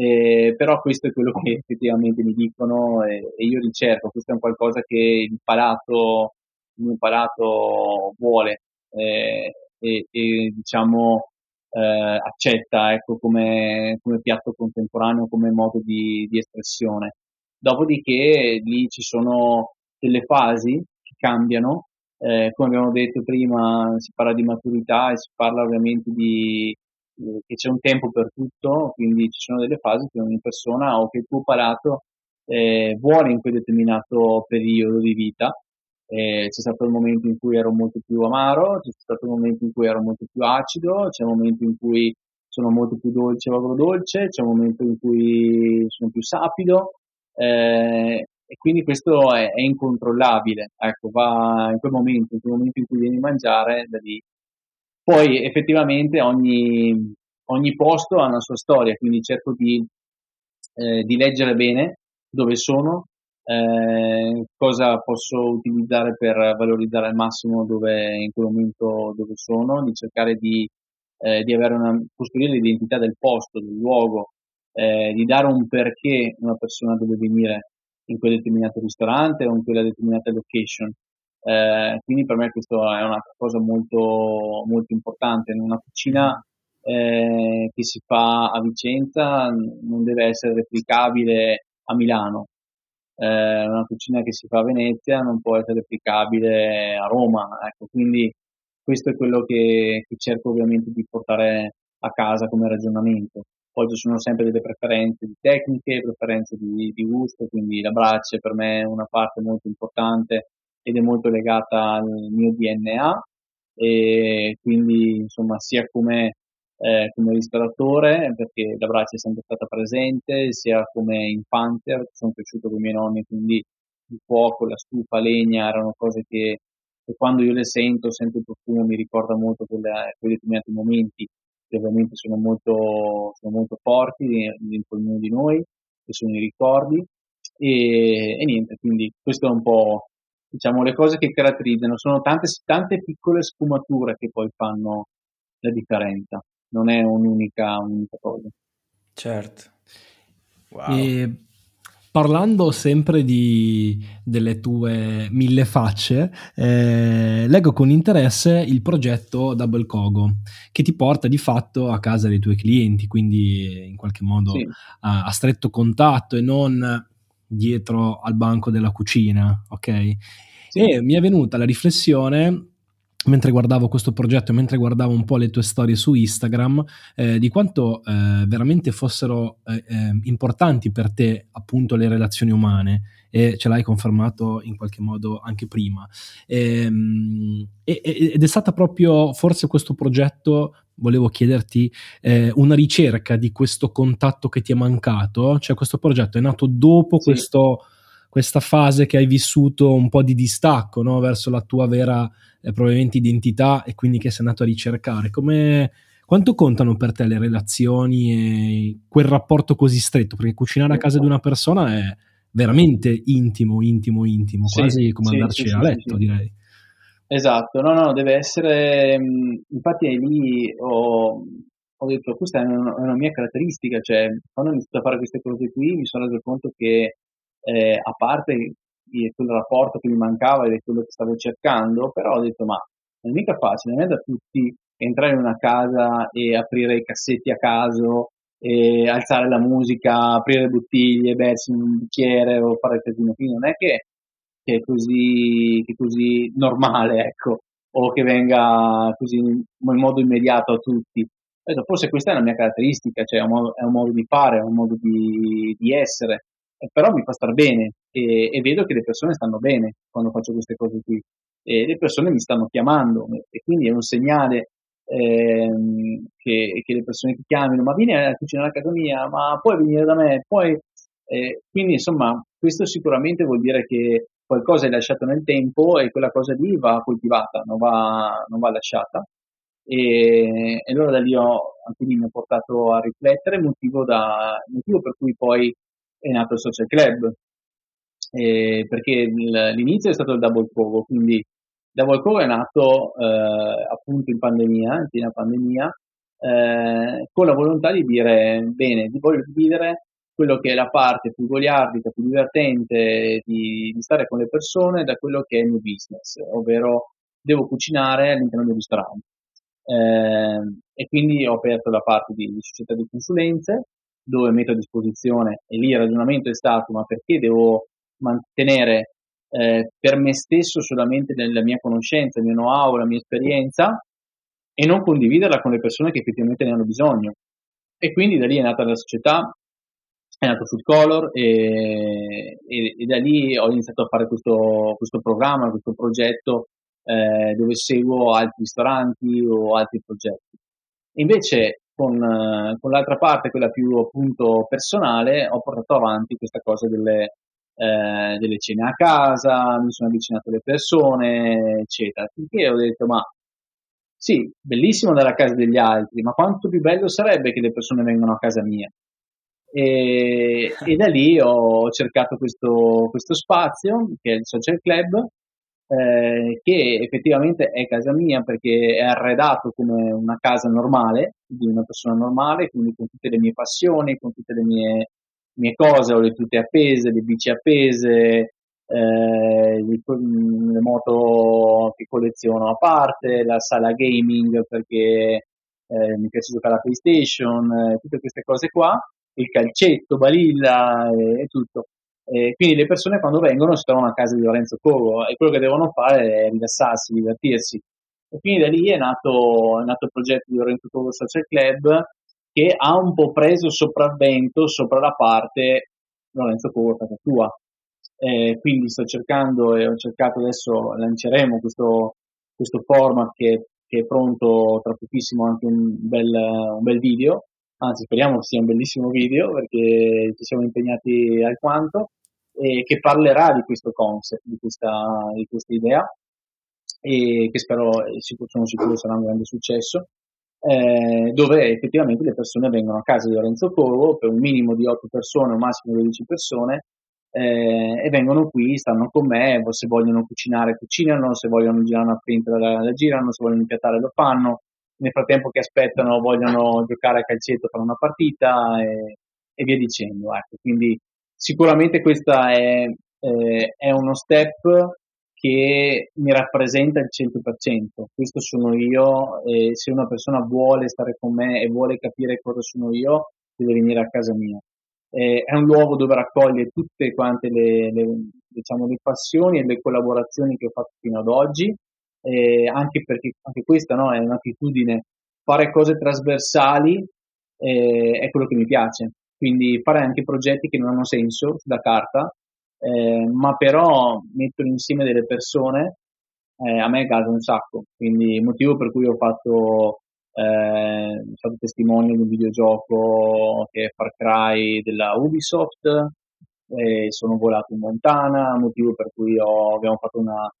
eh, però questo è quello che effettivamente mi dicono e, e, io ricerco, questo è un qualcosa che il palato, il mio palato vuole eh, e, e, diciamo eh, accetta ecco, come, come, piatto contemporaneo, come modo di, di espressione. Dopodiché lì ci sono delle fasi che cambiano, eh, come abbiamo detto prima si parla di maturità e si parla ovviamente di che c'è un tempo per tutto, quindi ci sono delle fasi che ogni persona o che il tuo palato eh, vuole in quel determinato periodo di vita. Eh, c'è stato il momento in cui ero molto più amaro, c'è stato il momento in cui ero molto più acido, c'è il momento in cui sono molto più dolce o agrodolce, c'è il momento in cui sono più sapido, eh, e quindi questo è, è, incontrollabile, ecco, va in quel momento, in quel momento in cui vieni a mangiare, da lì. Poi effettivamente ogni, ogni posto ha una sua storia, quindi cerco di, eh, di leggere bene dove sono, eh, cosa posso utilizzare per valorizzare al massimo dove, in quel momento dove sono, di cercare di, eh, di avere una, costruire l'identità del posto, del luogo, eh, di dare un perché una persona deve venire in quel determinato ristorante o in quella determinata location. Eh, quindi per me questo è una cosa molto, molto importante. Una cucina eh, che si fa a Vicenza non deve essere replicabile a Milano. Eh, una cucina che si fa a Venezia non può essere replicabile a Roma. Ecco, quindi questo è quello che, che cerco ovviamente di portare a casa come ragionamento. Poi ci sono sempre delle preferenze di tecniche, preferenze di, di gusto, quindi la brace per me è una parte molto importante ed è molto legata al mio DNA e quindi insomma sia come, eh, come ristoratore perché la brace è sempre stata presente sia come infante sono cresciuto con i miei nonni quindi il fuoco, la stufa, legna erano cose che, che quando io le sento, sento il profumo mi ricorda molto quelle, quei determinati momenti che ovviamente sono molto, sono molto forti dentro ognuno di noi che sono i ricordi. E, e niente quindi questo è un po' diciamo, le cose che caratterizzano, sono tante, tante piccole sfumature che poi fanno la differenza, non è un'unica, un'unica cosa. Certo. Wow. E parlando sempre di, delle tue mille facce, eh, leggo con interesse il progetto Double Cogo, che ti porta di fatto a casa dei tuoi clienti, quindi in qualche modo sì. a, a stretto contatto e non dietro al banco della cucina, ok? Sì. E mi è venuta la riflessione mentre guardavo questo progetto, mentre guardavo un po' le tue storie su Instagram, eh, di quanto eh, veramente fossero eh, eh importanti per te appunto le relazioni umane e ce l'hai confermato in qualche modo anche prima. Ehm, e, ed è stata proprio forse questo progetto volevo chiederti eh, una ricerca di questo contatto che ti è mancato, cioè questo progetto è nato dopo sì. questo, questa fase che hai vissuto un po' di distacco no? verso la tua vera eh, probabilmente identità e quindi che sei andato a ricercare. Come, quanto contano per te le relazioni e quel rapporto così stretto? Perché cucinare a casa di una persona è veramente intimo, intimo, intimo, sì, quasi come sì, andarci a letto, direi. Esatto, no, no, deve essere, infatti è lì ho, ho detto questa è una, è una, mia caratteristica, cioè quando ho iniziato a fare queste cose qui mi sono reso conto che eh, a parte quel rapporto che mi mancava ed è quello che stavo cercando, però ho detto ma non è mica facile, non è da tutti entrare in una casa e aprire i cassetti a caso, e alzare la musica, aprire bottiglie, bersi un bicchiere o fare il casino, quindi non è che che è così, che è così normale, ecco, o che venga così in modo immediato a tutti. Forse questa è la mia caratteristica, cioè è un modo, è un modo di fare, è un modo di, di essere, eh, però mi fa star bene e, e, vedo che le persone stanno bene quando faccio queste cose qui e le persone mi stanno chiamando e quindi è un segnale ehm, che, che, le persone ti chiamino, ma vieni a cucinare a casa mia, ma puoi venire da me, poi eh, quindi insomma questo sicuramente vuol dire che qualcosa è lasciato nel tempo e quella cosa lì va coltivata, non va, non va lasciata. E, e, allora da lì ho, anche lì mi ha portato a riflettere, motivo, da, motivo per cui poi è nato il Social Club, e perché l'inizio è stato il Double Covo, quindi Double Covo è nato eh, appunto in pandemia, in piena pandemia, eh, con la volontà di dire bene, di voglio dividere quello che è la parte più goliardica, più divertente di, di, stare con le persone da quello che è il mio business, ovvero devo cucinare all'interno del ristorante. Eh, e quindi ho aperto la parte di, di, società di consulenze dove metto a disposizione, e lì il ragionamento è stato, ma perché devo mantenere eh, per me stesso solamente la mia conoscenza, il mio know-how, la mia esperienza e non condividerla con le persone che effettivamente ne hanno bisogno. E quindi da lì è nata la società è nato Food Color e, e, e, da lì ho iniziato a fare questo, questo programma, questo progetto eh, dove seguo altri ristoranti o altri progetti. Invece con, con, l'altra parte, quella più appunto personale, ho portato avanti questa cosa delle, eh, delle cene a casa, mi sono avvicinato alle persone, eccetera. Finché ho detto, ma sì, bellissimo andare a casa degli altri, ma quanto più bello sarebbe che le persone vengano a casa mia. E, e, da lì ho cercato questo, questo, spazio che è il Social Club eh, che effettivamente è casa mia perché è arredato come una casa normale di una persona normale quindi con tutte le mie passioni con tutte le mie, mie cose ho le tute appese le bici appese eh, le moto che colleziono a parte, la sala gaming perché eh, mi piace giocare alla PlayStation, eh, tutte queste cose qua, il calcetto, balilla e, e tutto. E quindi le persone quando vengono si trovano a casa di Lorenzo Cogo e quello che devono fare è rilassarsi, divertirsi. E quindi da lì è nato, è nato il progetto di Lorenzo Cogo Social Club che ha un po' preso sopravvento sopra la parte Lorenzo Cogo casa tua. Eh, quindi sto cercando e ho cercato adesso lanceremo questo, questo format che, che, è pronto tra pochissimo anche un bel, un bel video anzi speriamo sia un bellissimo video perché ci siamo impegnati alquanto e che parlerà di questo concept, di questa, di questa idea e che spero, sono sicuro sarà un grande successo, eh, dove effettivamente le persone vengono a casa di Lorenzo Corvo per un minimo di 8 persone, un massimo di 12 persone, eh, e vengono qui, stanno con me, se vogliono cucinare cucinano, se vogliono girare una pentola la, la girano, se vogliono impiattare lo fanno, nel frattempo che aspettano vogliono giocare a calcetto, fare una partita e, e via dicendo. Ecco. Quindi sicuramente questo è, eh, è uno step che mi rappresenta il 100%. Questo sono io e se una persona vuole stare con me e vuole capire cosa sono io, deve venire a casa mia. Eh, è un luogo dove raccoglie tutte quante le, le, diciamo, le passioni e le collaborazioni che ho fatto fino ad oggi, eh, anche perché anche questa no, è un'attitudine, fare cose trasversali eh, è quello che mi piace. Quindi fare anche progetti che non hanno senso sulla carta, eh, ma però mettono insieme delle persone, a me gasa un sacco, quindi il motivo per cui ho fatto, eh, stato testimone di un videogioco che è Far Cry della Ubisoft, sono volato in Montana, motivo per cui ho, abbiamo fatto una,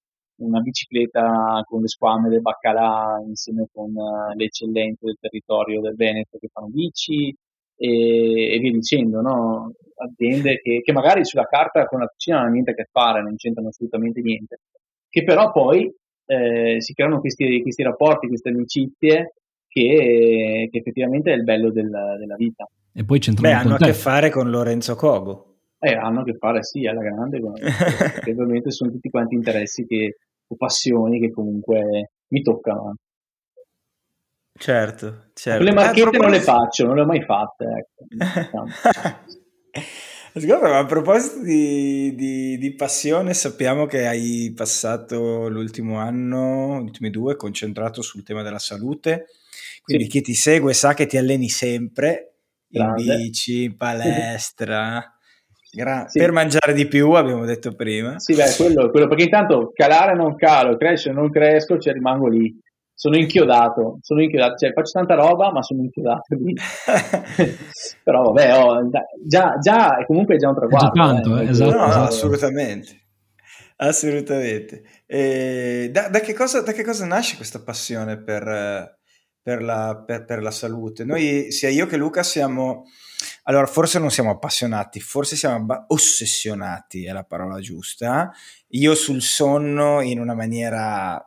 una bicicletta con le squame del baccalà insieme con uh, le eccellenze del territorio del Veneto che fanno bici, e, e via dicendo, no? aziende che, che, magari sulla carta con la cucina non hanno niente a che fare, non c'entrano assolutamente niente, che però poi eh, si creano questi, questi, rapporti, queste amicizie che, che, effettivamente è il bello del, della vita. E poi c'entrano Beh, hanno a che fare con Lorenzo Cogo. Eh, hanno a che fare sì, alla grande, perché ovviamente sono tutti quanti interessi che, o passioni che comunque mi toccano. Certo, certo. Le marchette proposito... non le faccio, non le ho mai fatte. Ecco. Ascolta, a proposito di, di, di, passione, sappiamo che hai passato l'ultimo anno, gli ultimi due, concentrato sul tema della salute. Quindi sì. chi ti segue sa che ti alleni sempre Grande. in bici, in palestra. Gra- sì. Per mangiare di più, abbiamo detto prima. Sì, beh, quello, quello perché intanto calare non calo, crescere non cresco, cioè rimango lì sono inchiodato, sono inchiodato, cioè faccio tanta roba ma sono inchiodato lì. Però vabbè, oh, già, già, comunque è già un traguardo. Già tanto, eh, esatto, no, esatto. assolutamente. Assolutamente. E da, da, che cosa, da, che cosa, nasce questa passione per, per, la, per, per la salute? Noi, sia io che Luca, siamo... Allora, forse non siamo appassionati, forse siamo ossessionati, è la parola giusta. Io sul sonno in una maniera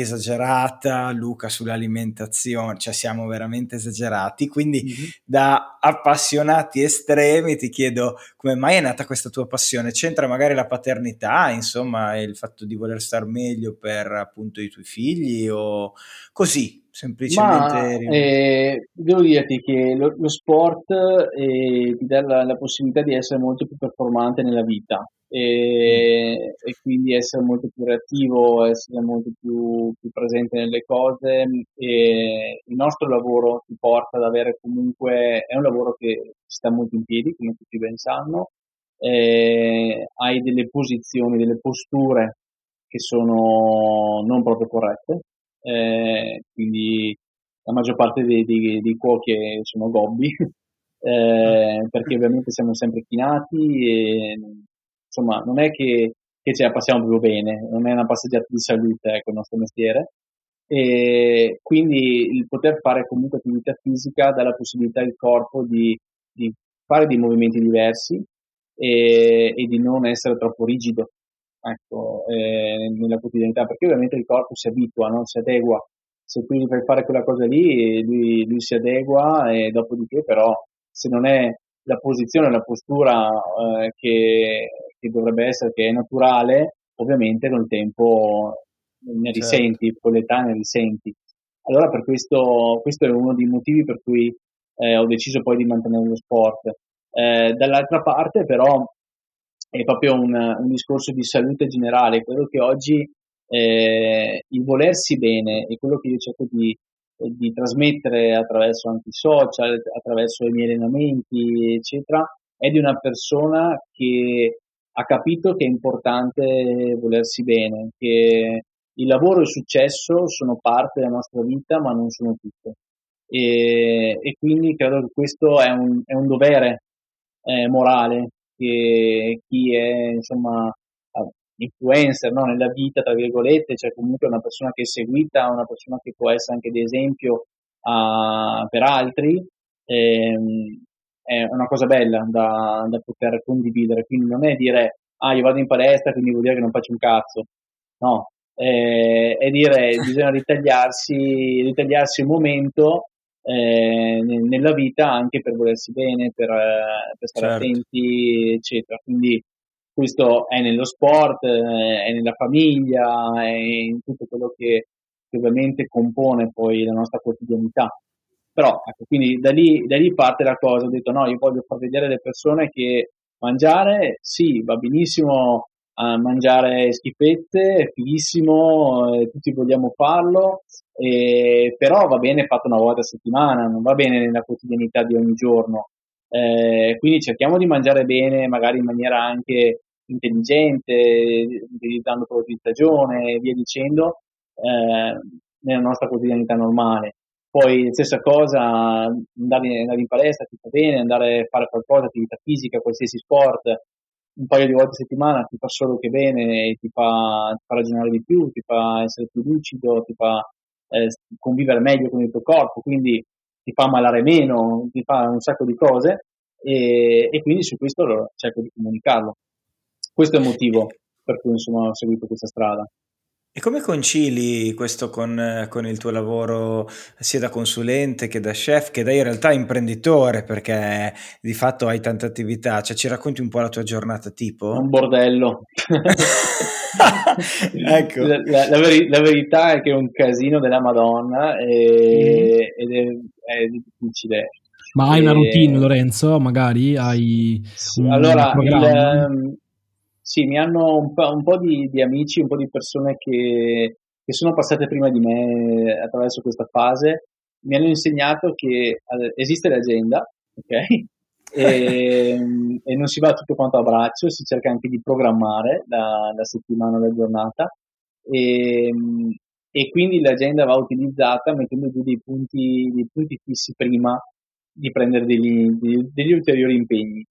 esagerata, Luca sull'alimentazione, cioè siamo veramente esagerati, quindi mm-hmm. da appassionati estremi ti chiedo come mai è nata questa tua passione? C'entra magari la paternità, insomma, il fatto di voler star meglio per appunto i tuoi figli o così, semplicemente... Ma, eh, devo dirti che lo, lo sport eh, ti dà la, la possibilità di essere molto più performante nella vita, e, e, quindi essere molto più reattivo, essere molto più, più, presente nelle cose e il nostro lavoro ti porta ad avere comunque, è un lavoro che sta molto in piedi, come tutti ben sanno, hai delle posizioni, delle posture che sono non proprio corrette, eh, quindi la maggior parte dei, dei, dei cuochi sono gobbi, eh, perché ovviamente siamo sempre chinati e insomma, non è che, che ce la passiamo proprio bene, non è una passeggiata di salute, ecco, il nostro mestiere. E quindi il poter fare comunque attività fisica dà la possibilità al corpo di, di fare dei movimenti diversi e, e, di non essere troppo rigido ecco, eh, nella quotidianità, perché ovviamente il corpo si abitua, no? si adegua. Se gli fai fare quella cosa lì, lui, lui si adegua e dopodiché però se non è la posizione, la postura eh, che, che dovrebbe essere, che è naturale, ovviamente col tempo ne Certo. risenti, con l'età ne risenti. Allora per questo, questo è uno dei motivi per cui eh, ho deciso poi di mantenere lo sport. Eh, dall'altra parte però è proprio un, un discorso di salute generale, quello che oggi eh, il volersi bene e quello che io cerco di, di trasmettere attraverso anche i social, attraverso i miei allenamenti, eccetera, è di una persona che ha capito che è importante volersi bene, che il lavoro e il successo sono parte della nostra vita, ma non sono tutto. E, e quindi credo che questo è un, è un dovere eh, morale che chi è insomma influencer no? nella vita, tra virgolette, cioè comunque una persona che è seguita, una persona che può essere anche di esempio uh, per altri, ehm, è una cosa bella da, da, poter condividere. Quindi non è dire ah io vado in palestra quindi vuol dire che non faccio un cazzo, no, eh, è dire bisogna ritagliarsi, ritagliarsi un momento eh, nella vita anche per volersi bene, per, eh, per stare certo. attenti, eccetera. Quindi questo è nello sport, eh, è nella famiglia, è in tutto quello che, che, ovviamente compone poi la nostra quotidianità. Però, ecco, quindi da lì, da lì parte la cosa, ho detto no, io voglio far vedere alle persone che mangiare, sì, va benissimo a mangiare schifette, è fighissimo, eh, tutti vogliamo farlo, eh, però va bene fatto una volta a settimana, non va bene nella quotidianità di ogni giorno. Eh, quindi cerchiamo di mangiare bene, magari in maniera anche intelligente, utilizzando prodotti di stagione e via dicendo, eh, nella nostra quotidianità normale. Poi stessa cosa, andare, andare in palestra ti fa bene, andare a fare qualcosa, attività fisica, qualsiasi sport, un paio di volte a settimana ti fa solo che bene, ti fa, ti fa ragionare di più, ti fa essere più lucido, ti fa eh, convivere meglio con il tuo corpo, quindi ti fa ammalare meno, ti fa un sacco di cose e, e quindi su questo cerco di comunicarlo. Questo è il motivo per cui insomma ho seguito questa strada. E come concili questo con, con, il tuo lavoro sia da consulente che da chef, che da in realtà imprenditore, perché di fatto hai tante attività? Cioè, ci racconti un po' la tua giornata tipo? Un bordello. ecco. La, la, la, veri, la, verità è che è un casino della Madonna e, mm. ed è, è, difficile. Ma hai e... una routine, Lorenzo? Magari hai un allora, programma? Il, sì, mi hanno un po', un po di, di, amici, un po' di persone che, che, sono passate prima di me attraverso questa fase, mi hanno insegnato che esiste l'agenda, ok? E, e, non si va tutto quanto a braccio, si cerca anche di programmare la, la settimana, la giornata e, e, quindi l'agenda va utilizzata mettendo giù dei punti, dei punti fissi prima di prendere degli, degli, degli ulteriori impegni.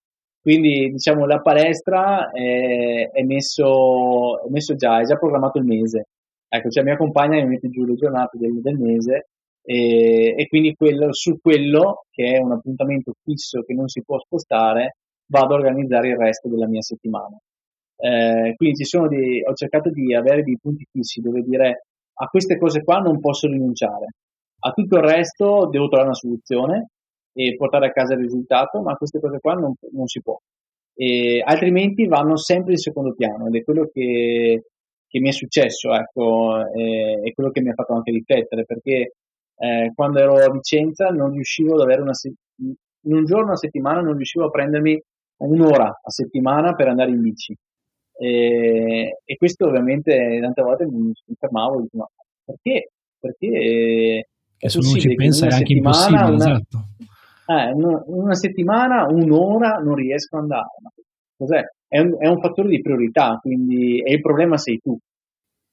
Quindi diciamo la palestra è, è, messo, è, messo, già, è già programmato il mese. Ecco, cioè mia compagna mi mette giù le giornate del, del mese e, e, quindi quello, su quello, che è un appuntamento fisso che non si può spostare, vado a organizzare il resto della mia settimana. Eh, quindi dei, ho cercato di avere dei punti fissi dove dire a queste cose qua non posso rinunciare, a tutto il resto devo trovare una soluzione e portare a casa il risultato, ma queste cose qua non, non si può. E altrimenti vanno sempre in secondo piano ed è quello che, che mi è successo, ecco, è, quello che mi ha fatto anche riflettere, perché eh, quando ero a Vicenza non riuscivo ad avere una se- in un giorno a settimana non riuscivo a prendermi un'ora a settimana per andare in bici. E, e questo ovviamente tante volte mi fermavo e dicevo, ma perché? Perché che se uno ci pensa è anche impossibile, una, esatto eh, una settimana, un'ora non riesco ad andare. Cos'è? È un, è un fattore di priorità, quindi e il problema sei tu,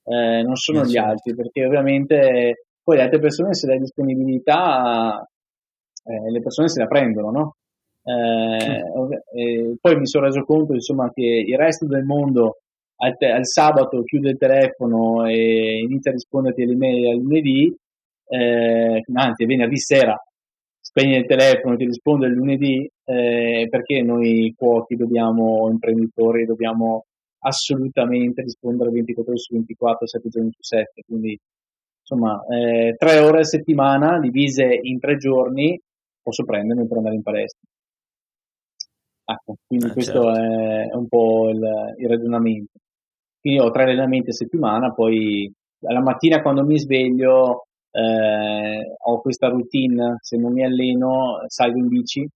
eh, non sono eh, gli certo. altri, perché ovviamente poi le altre persone se la disponibilità, eh, le persone se la prendono, no? Eh, poi mi sono reso conto insomma che il resto del mondo al, te- al, sabato chiude il telefono e inizia a risponderti alle mail al lunedì, eh, anzi venerdì sera spegne il telefono, ti risponde il lunedì, eh, perché noi cuochi dobbiamo, imprenditori, dobbiamo assolutamente rispondere 24 ore su 24, 7 giorni su 7, quindi insomma eh, tre ore a settimana divise in tre giorni posso prendermi per andare in palestra. Ecco, quindi Ah, questo certo. è, è un po' il, il ragionamento. Quindi ho tre allenamenti a settimana, poi alla mattina quando mi sveglio eh, ho questa routine, se non mi alleno salgo in bici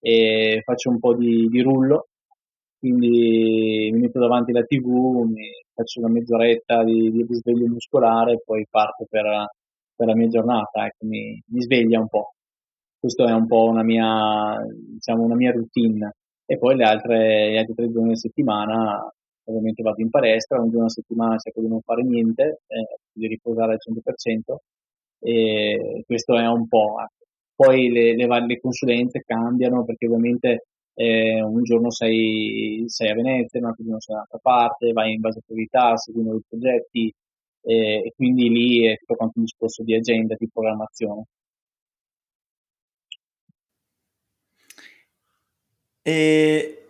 e faccio un po' di, di rullo, quindi mi metto davanti alla tv, faccio una mezz'oretta di, di risveglio muscolare e poi parto per, per la mia giornata, ecco, mi, mi sveglia un po'. Questo è un po' una mia, diciamo, una mia routine. E poi le altre, gli altri tre giorni a settimana ovviamente vado in palestra, un giorno a settimana cerco di non fare niente, eh, di riposare al 100% e questo è un po'. ecco. Poi le, le, le consulenze cambiano perché ovviamente eh, un giorno sei, sei a Venezia, un altro giorno sei da un'altra parte, vai in base a priorità, seguendo i progetti eh, e quindi lì è tutto quanto un discorso di agenda, di programmazione. E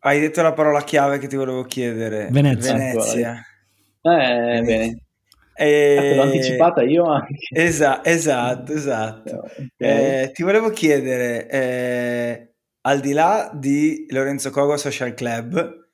hai detto la parola chiave che ti volevo chiedere. Venezia. Venezia. Eh, bene. E- te l'ho anticipata io anche. Esa- esatto, esatto. Ok. Eh, ti volevo chiedere, eh, al di là di Lorenzo Cogo Social Club,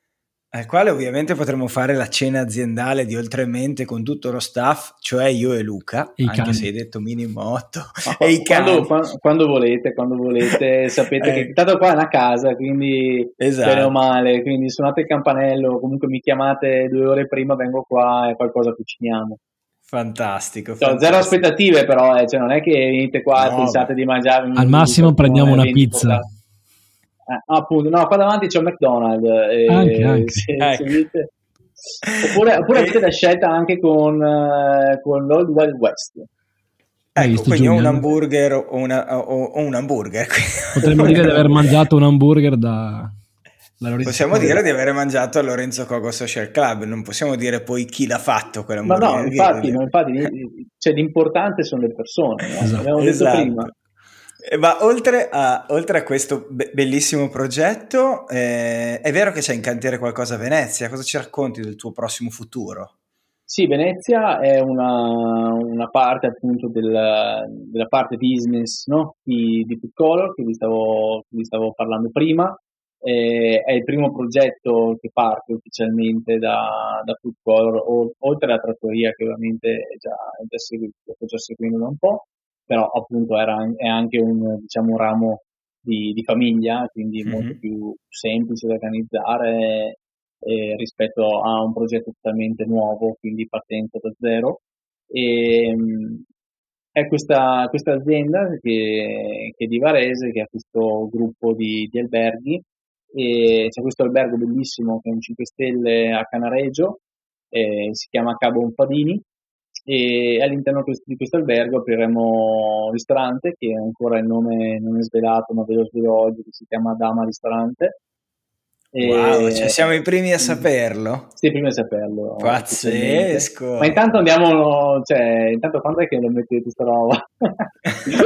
al quale ovviamente potremmo fare la cena aziendale di Oltremente con tutto lo staff, cioè io e Luca, E i anche cani. se hai detto minimo 8, Ma e i quando, cani. quando- quando volete, quando volete, sapete Eh. che tanto qua è una casa, quindi Esatto. bene o male, quindi suonate il campanello, comunque mi chiamate due ore prima, vengo qua e qualcosa cuciniamo. Fantastico, Cioè, zero fantastico. aspettative però, eh, cioè, non è che venite qua e No, pensate di mangiare Al massimo prendiamo una pizza. Eh, appunto, no, qua davanti c'è un McDonald's. eh, Anche, anche. se- Ecco. se Oppure, oppure E- avete la scelta anche con, eh, con l'Old Wild West. Hai Ecco, visto, quindi o un Giuliano? hamburger o, una- o- o un hamburger. Potremmo dire di aver mangiato un hamburger da, Possiamo dire di aver mangiato a Lorenzo Cogo Social Club, non possiamo dire poi chi l'ha fatto Ma quell'hamburger. no, infatti, no, infatti cioè, l'importante sono le persone, no? Esatto. L'abbiamo detto Esatto. prima. Eh, Ma oltre a, oltre a questo be- bellissimo progetto, eh, è vero che c'è in cantiere qualcosa a Venezia? Cosa ci racconti del tuo prossimo futuro? Sì, Venezia è una, una parte appunto del- della parte business no? di, di Color che vi stavo, che vi stavo parlando prima. Eh, è il primo progetto che parte ufficialmente da, da Food Color, o- oltre alla trattoria che ovviamente è già, è già seguito, sto già seguendo da un po', però appunto era, è anche un, diciamo, un ramo di, di famiglia, quindi Mhm. molto più semplice da organizzare eh, rispetto a un progetto totalmente nuovo, quindi partenza da zero. E, mh, è questa, questa azienda che, che è di Varese, che ha questo gruppo di, di alberghi, e c'è questo albergo bellissimo che è un 5 stelle a Canareggio, eh, si chiama Cabo Onfadini, e all'interno di questo albergo apriremo un ristorante che ancora il nome non è svelato, ma ve lo svelo oggi, che si chiama Dama Ristorante. E- Wow, cioè siamo i primi a saperlo? Sì, prima di saperlo. Pazzesco! Ma intanto andiamo, cioè, intanto quando è che lo mettete sta roba?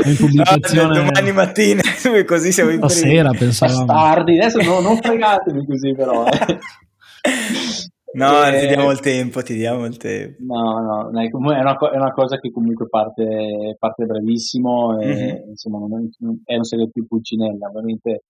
in pubblicazione- No, domani mattina, così siamo i primi. Stasera pensavamo. Bastardi, adesso no- non fregatevi così però. eh. No, Eh, ti diamo il tempo, ti diamo il tempo. No, no, è una, co- è una cosa che comunque parte, parte brevissimo e Mhm. insomma non è, è un serie più pulcinella, ovviamente.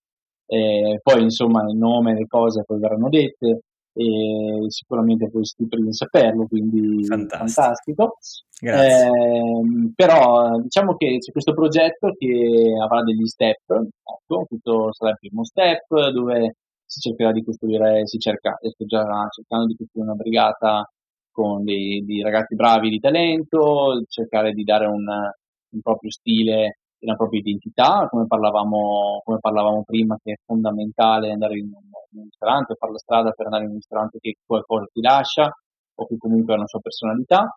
Eh, poi insomma il nome, le cose poi verranno dette e sicuramente voi siete i primi a saperlo, quindi Fantastico. fantastico. Ehm, però diciamo che c'è questo progetto che avrà degli step, ecco, questo sarà il primo step dove si cercherà di costruire, si cerca, sto già cercando di costruire una brigata con dei, dei ragazzi bravi di talento, cercare di dare un, un proprio stile una propria identità, come parlavamo, come parlavamo prima, che è fondamentale andare in un, in un ristorante, fare la strada per andare in un ristorante che qualcosa ti lascia o che comunque ha una sua personalità.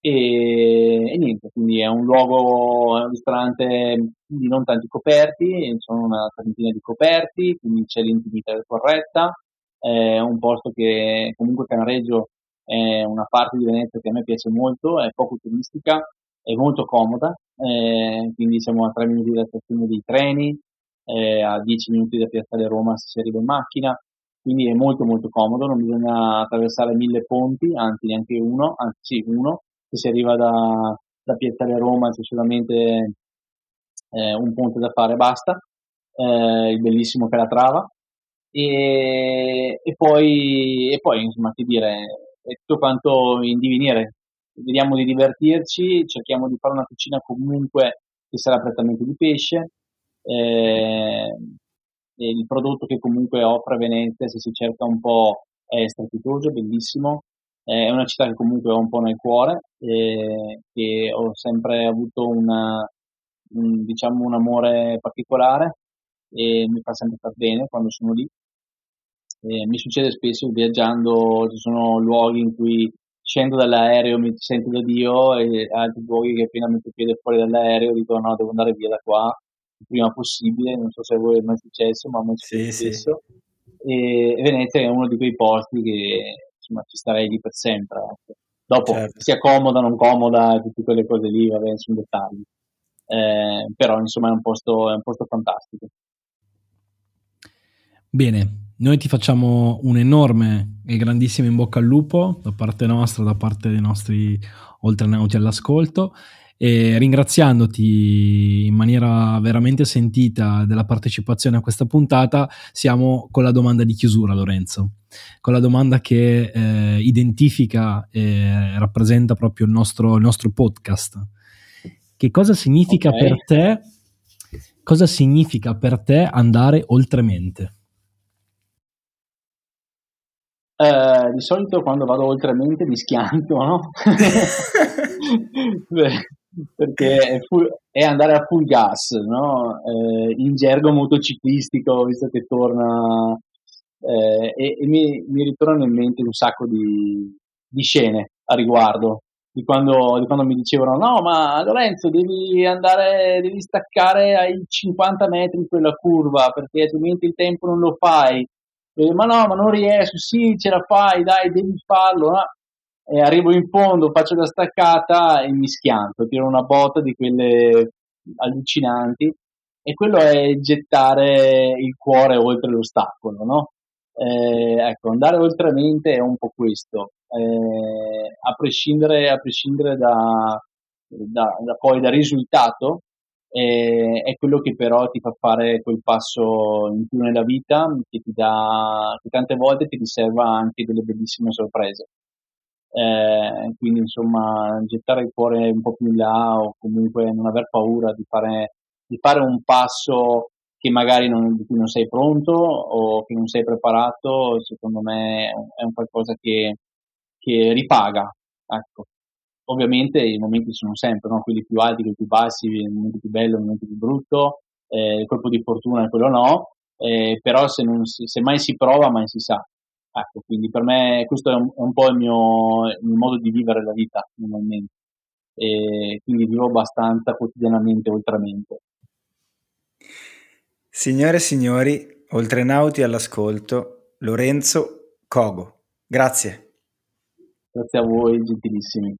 E, e niente, quindi è un luogo, è un ristorante di non tanti coperti, sono una trentina di coperti, quindi c'è l'intimità corretta, è un posto che comunque Canareggio è una parte di Venezia che a me piace molto, è poco turistica, è molto comoda, eh, quindi siamo a 3 minuti dalla stazione dei treni, eh, a 10 minuti da Piazzale Roma se si arriva in macchina, quindi è molto molto comodo, non bisogna attraversare mille ponti, anzi neanche uno, anzi uno, se si arriva da, da Piazzale Roma c'è solamente eh, un ponte da fare e basta, eh, il bellissimo Calatrava, e, e, poi, e poi, insomma, che dire, è tutto quanto in divenire. Vediamo di divertirci, cerchiamo di fare una cucina comunque che sarà prettamente di pesce. Eh, il prodotto che comunque offre Venezia, se si cerca un po', è strepitoso, bellissimo. È una città che comunque ho un po' nel cuore, e che ho sempre avuto una, un, diciamo, un amore particolare e mi fa sempre star bene quando sono lì. E mi succede spesso viaggiando, ci sono luoghi in cui scendo dall'aereo, mi sento da Dio e altri luoghi che appena metto piede fuori dall'aereo dico no, devo andare via da qua il prima possibile, non so se a voi è mai successo, ma a me è successo Sì, sì. E Venezia è uno di quei posti che insomma ci starei lì per sempre. ecco. Dopo Certo. sia comoda, non comoda, tutte quelle cose lì, vabbè, sono dettagli. Eh, però insomma è un posto, è un posto fantastico. Bene, noi ti facciamo un enorme e grandissimo in bocca al lupo da parte nostra, da parte dei nostri oltrenauti all'ascolto e ringraziandoti in maniera veramente sentita della partecipazione a questa puntata, siamo con la domanda di chiusura, Lorenzo, con la domanda che eh, identifica e rappresenta proprio il nostro, il nostro podcast. Che cosa significa Ok. per te? Cosa significa per te andare oltremente? Eh, di solito quando vado oltre mente mi schianto, no? Perché è, full- è andare a full gas, no? Eh, in gergo motociclistico, visto che torna eh, e, e mi, mi ritornano in mente un sacco di, di scene a riguardo. Di quando, di quando mi dicevano: No, ma Lorenzo, devi andare, devi staccare ai 50 metri quella curva perché altrimenti il tempo non lo fai. E, ma no, ma non riesco, sì, ce la fai, dai, devi farlo. no?" E arrivo in fondo, faccio la staccata e mi schianto, tiro una botta di quelle allucinanti. E quello è gettare il cuore oltre l'ostacolo, no? Eh, ecco, andare oltre mente è un po' questo, eh, a prescindere, a prescindere da, da, da poi dal risultato, eh, è quello che però ti fa fare quel passo in più nella vita, che ti dà, che tante volte ti riserva anche delle bellissime sorprese. Eh, quindi insomma gettare il cuore un po' più in là o comunque non aver paura di fare, di fare un passo che magari non, di cui non sei pronto o che non sei preparato, secondo me è un, qualcosa che, che ripaga. Ecco. Ovviamente i momenti sono sempre no? quelli più alti, quelli più bassi, il momento più bello, il momento più brutto, eh, il colpo di fortuna e quello no, eh, però se, non si, se mai si prova, mai si sa. Ecco, quindi per me questo è un, è un po' il mio, il modo di vivere la vita normalmente. E quindi vivo abbastanza quotidianamente oltremente. Signore e signori, oltrenauti all'ascolto, Lorenzo Cogo. Grazie. Grazie a voi, gentilissimi.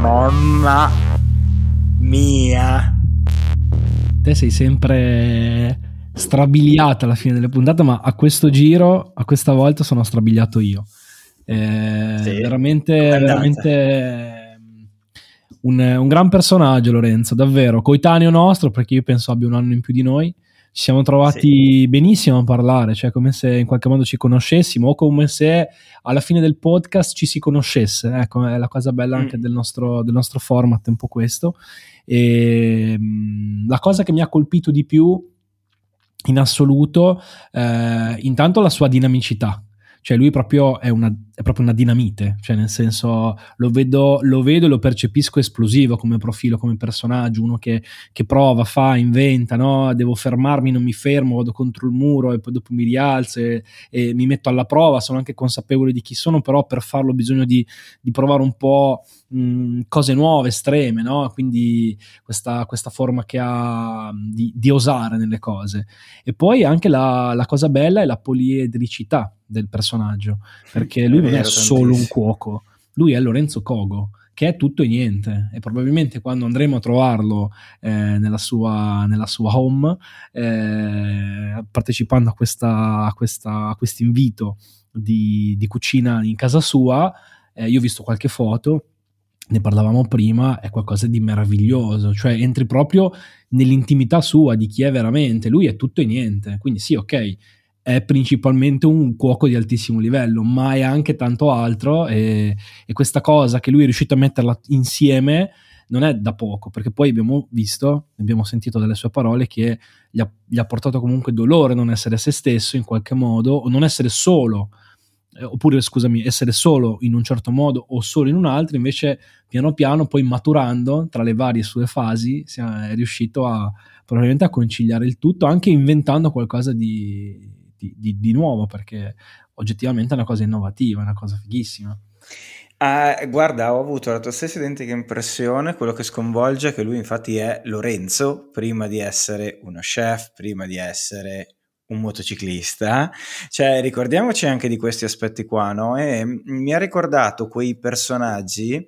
Mamma mia. te sei sempre strabiliata alla fine delle puntate, ma a questo giro, a questa volta sono strabiliato io. Eh, Sì, veramente, veramente un, un gran personaggio, Lorenzo, davvero coetaneo nostro, perché io penso abbia un anno in più di noi. Ci siamo trovati benissimo a parlare, cioè come se in qualche modo ci conoscessimo o come se alla fine del podcast ci si conoscesse. Ecco, è la cosa bella anche Mm. del nostro, del nostro format, è un po' questo. E, mh, la cosa che mi ha colpito di più in assoluto, eh, intanto la sua dinamicità. Cioè lui proprio è, una, è proprio una dinamite, cioè nel senso lo vedo, lo vedo e lo percepisco esplosivo come profilo, come personaggio, uno che, che prova, fa, inventa, no? devo fermarmi, non mi fermo, vado contro il muro e poi dopo mi rialzo e, e mi metto alla prova, sono anche consapevole di chi sono, però per farlo ho bisogno di, di provare un po' cose nuove, estreme, no? quindi questa, questa forma che ha di, di osare nelle cose. E poi anche la, la cosa bella è la poliedricità del personaggio, perché lui non è solo un cuoco, lui è Lorenzo Cogo, che è tutto e niente. E probabilmente quando andremo a trovarlo eh, nella, sua, nella, sua, home eh, partecipando a, questa, a, questa, a questo invito di, di, cucina in casa sua eh, io ho visto qualche foto ne parlavamo prima, è qualcosa di meraviglioso, cioè entri proprio nell'intimità sua di chi è veramente, lui è tutto e niente, quindi sì, ok, è principalmente un cuoco di altissimo livello, ma è anche tanto altro e, e questa cosa che lui è riuscito a metterla insieme non è da poco, perché poi abbiamo visto, abbiamo sentito dalle sue parole che gli ha, gli ha portato comunque dolore non essere se stesso in qualche modo, o non essere solo eh, oppure scusami, essere solo in un certo modo o solo in un altro, invece piano piano, poi maturando tra le varie sue fasi, è riuscito a probabilmente a conciliare il tutto, anche inventando qualcosa di, di, di, di nuovo, perché oggettivamente è una cosa innovativa, è una cosa fighissima. Ah, guarda, ho avuto la tua stessa identica impressione, quello che sconvolge è che lui infatti è Lorenzo, prima di essere uno chef, prima di essere un motociclista, cioè ricordiamoci anche di questi aspetti qua, no? E mi ha ricordato quei personaggi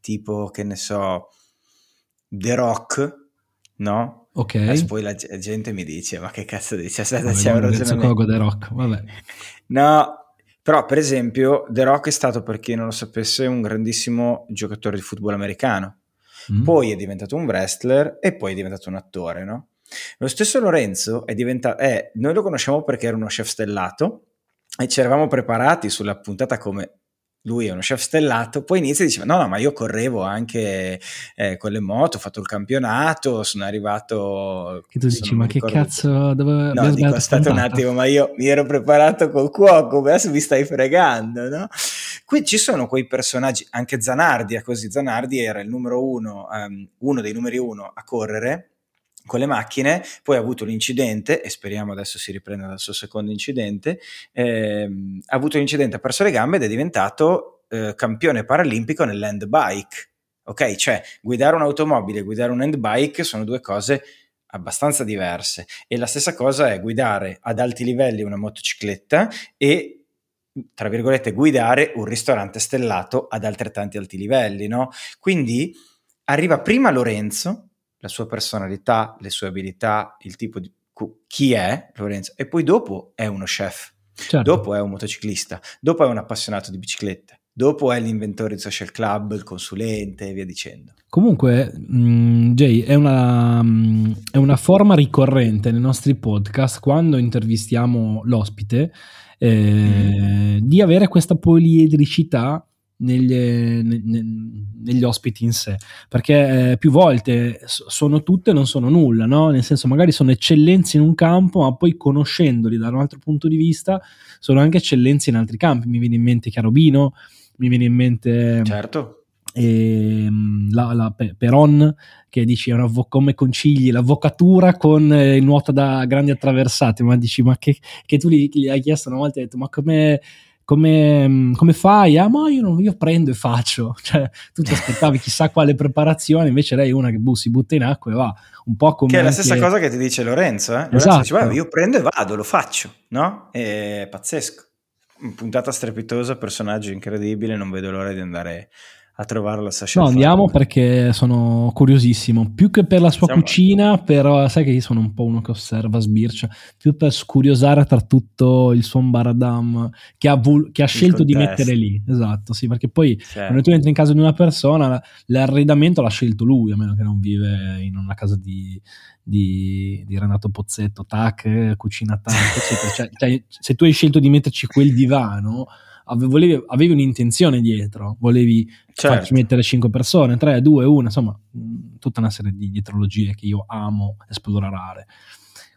tipo, che ne so, The Rock, no? Ok. E poi la gente mi dice, ma che cazzo dici? Aspetta, vabbè, c'è un ragionamento. The Rock, vabbè. No, però per esempio The Rock è stato, per chi non lo sapesse, un grandissimo giocatore di football americano. Mm. Poi è diventato un wrestler e poi è diventato un attore, no? Lo stesso Lorenzo è diventato, eh, noi lo conosciamo perché era uno chef stellato e ci eravamo preparati sulla puntata come lui è uno chef stellato, poi inizia e dice no no ma io correvo anche eh, con le moto, ho fatto il campionato, sono arrivato... Che tu dici ma che cazzo dove... No, dico aspetta un attimo ma io mi ero preparato col cuoco, adesso mi stai fregando, no? Qui ci sono quei personaggi, anche Zanardi è così, Zanardi era il numero uno, um, uno dei numeri uno a correre con le macchine, poi ha avuto l'incidente, e speriamo adesso si riprenda dal suo secondo incidente, ehm, ha avuto l'incidente, ha perso le gambe ed è diventato eh, campione paralimpico nell'hand bike. Ok, cioè guidare un'automobile e guidare un hand bike sono due cose abbastanza diverse e la stessa cosa è guidare ad alti livelli una motocicletta e tra virgolette guidare un ristorante stellato ad altrettanti alti livelli, no? Quindi arriva prima Lorenzo la sua personalità, le sue abilità, il tipo di chi è Lorenzo e poi dopo è uno chef, certo. dopo è un motociclista, dopo è un appassionato di biciclette, dopo è l'inventore di social club, il consulente e via dicendo. Comunque, mh, mm, Jay, è una, mh, mm, è una, forma ricorrente nei nostri podcast quando intervistiamo l'ospite eh, mm. di avere questa poliedricità negli, ne, negli ospiti in sé, perché eh, più volte sono tutte e non sono nulla, no? nel senso magari sono eccellenze in un campo, ma poi conoscendoli da un altro punto di vista sono anche eccellenze in altri campi. Mi viene in mente Chiarobino, mi viene in mente... Certo. E, ehm, la, la Peron che dici avvo- come concigli l'avvocatura con eh, il nuoto da grandi attraversate ma dici ma che, che tu gli, gli hai chiesto una volta hai detto ma come come, mm, come, fai? Ah, ma io, non, io, prendo e faccio. Cioè, tu ti aspettavi chissà quale preparazione, invece lei è una che bu, si butta in acqua e va. Un po' come. Che è la stessa cosa che ti dice Lorenzo. Eh? Lorenzo esatto. dice, io prendo e vado, lo faccio, no? È pazzesco. Puntata strepitosa, personaggio incredibile, non vedo l'ora di andare a trovarlo a Sasha. No, andiamo perché sono curiosissimo. Più che per la sua Siamo... cucina, però sai che io sono un po' uno che osserva, sbircia, più per scuriosare tra tutto il suo Baradam che ha, vul- che ha scelto contesto. di mettere lì. Esatto, sì, perché poi certo. quando tu entri in casa di una persona, l'arredamento l'ha scelto lui, a meno che non vive in una casa di, di, di Renato Pozzetto, tac, cucina tac, eccetera. Cioè, cioè, se tu hai scelto di metterci quel divano avevi, avevi un'intenzione dietro, volevi certo. farci mettere 5 persone, 3, 2, 1, insomma, tutta una serie di dietrologie che io amo esplorare.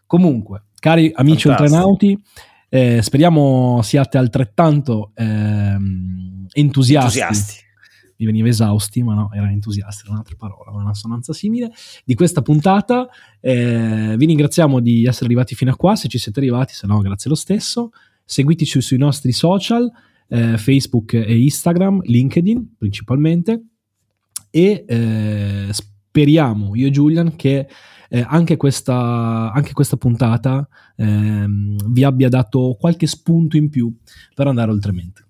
Comunque, cari amici ultranauti, eh, speriamo siate altrettanto ehm, entusiasti. entusiasti. Mi veniva esausti, ma no, era entusiasti, era un'altra parola, una assonanza simile, di questa puntata. Eh, vi ringraziamo di essere arrivati fino a qua, se ci siete arrivati, se no grazie lo stesso. Seguiteci sui nostri social, eh, Facebook e Instagram, LinkedIn principalmente e eh, speriamo io e Julian che eh, anche, questa, anche, questa, puntata ehm, vi abbia dato qualche spunto in più per andare oltre mente.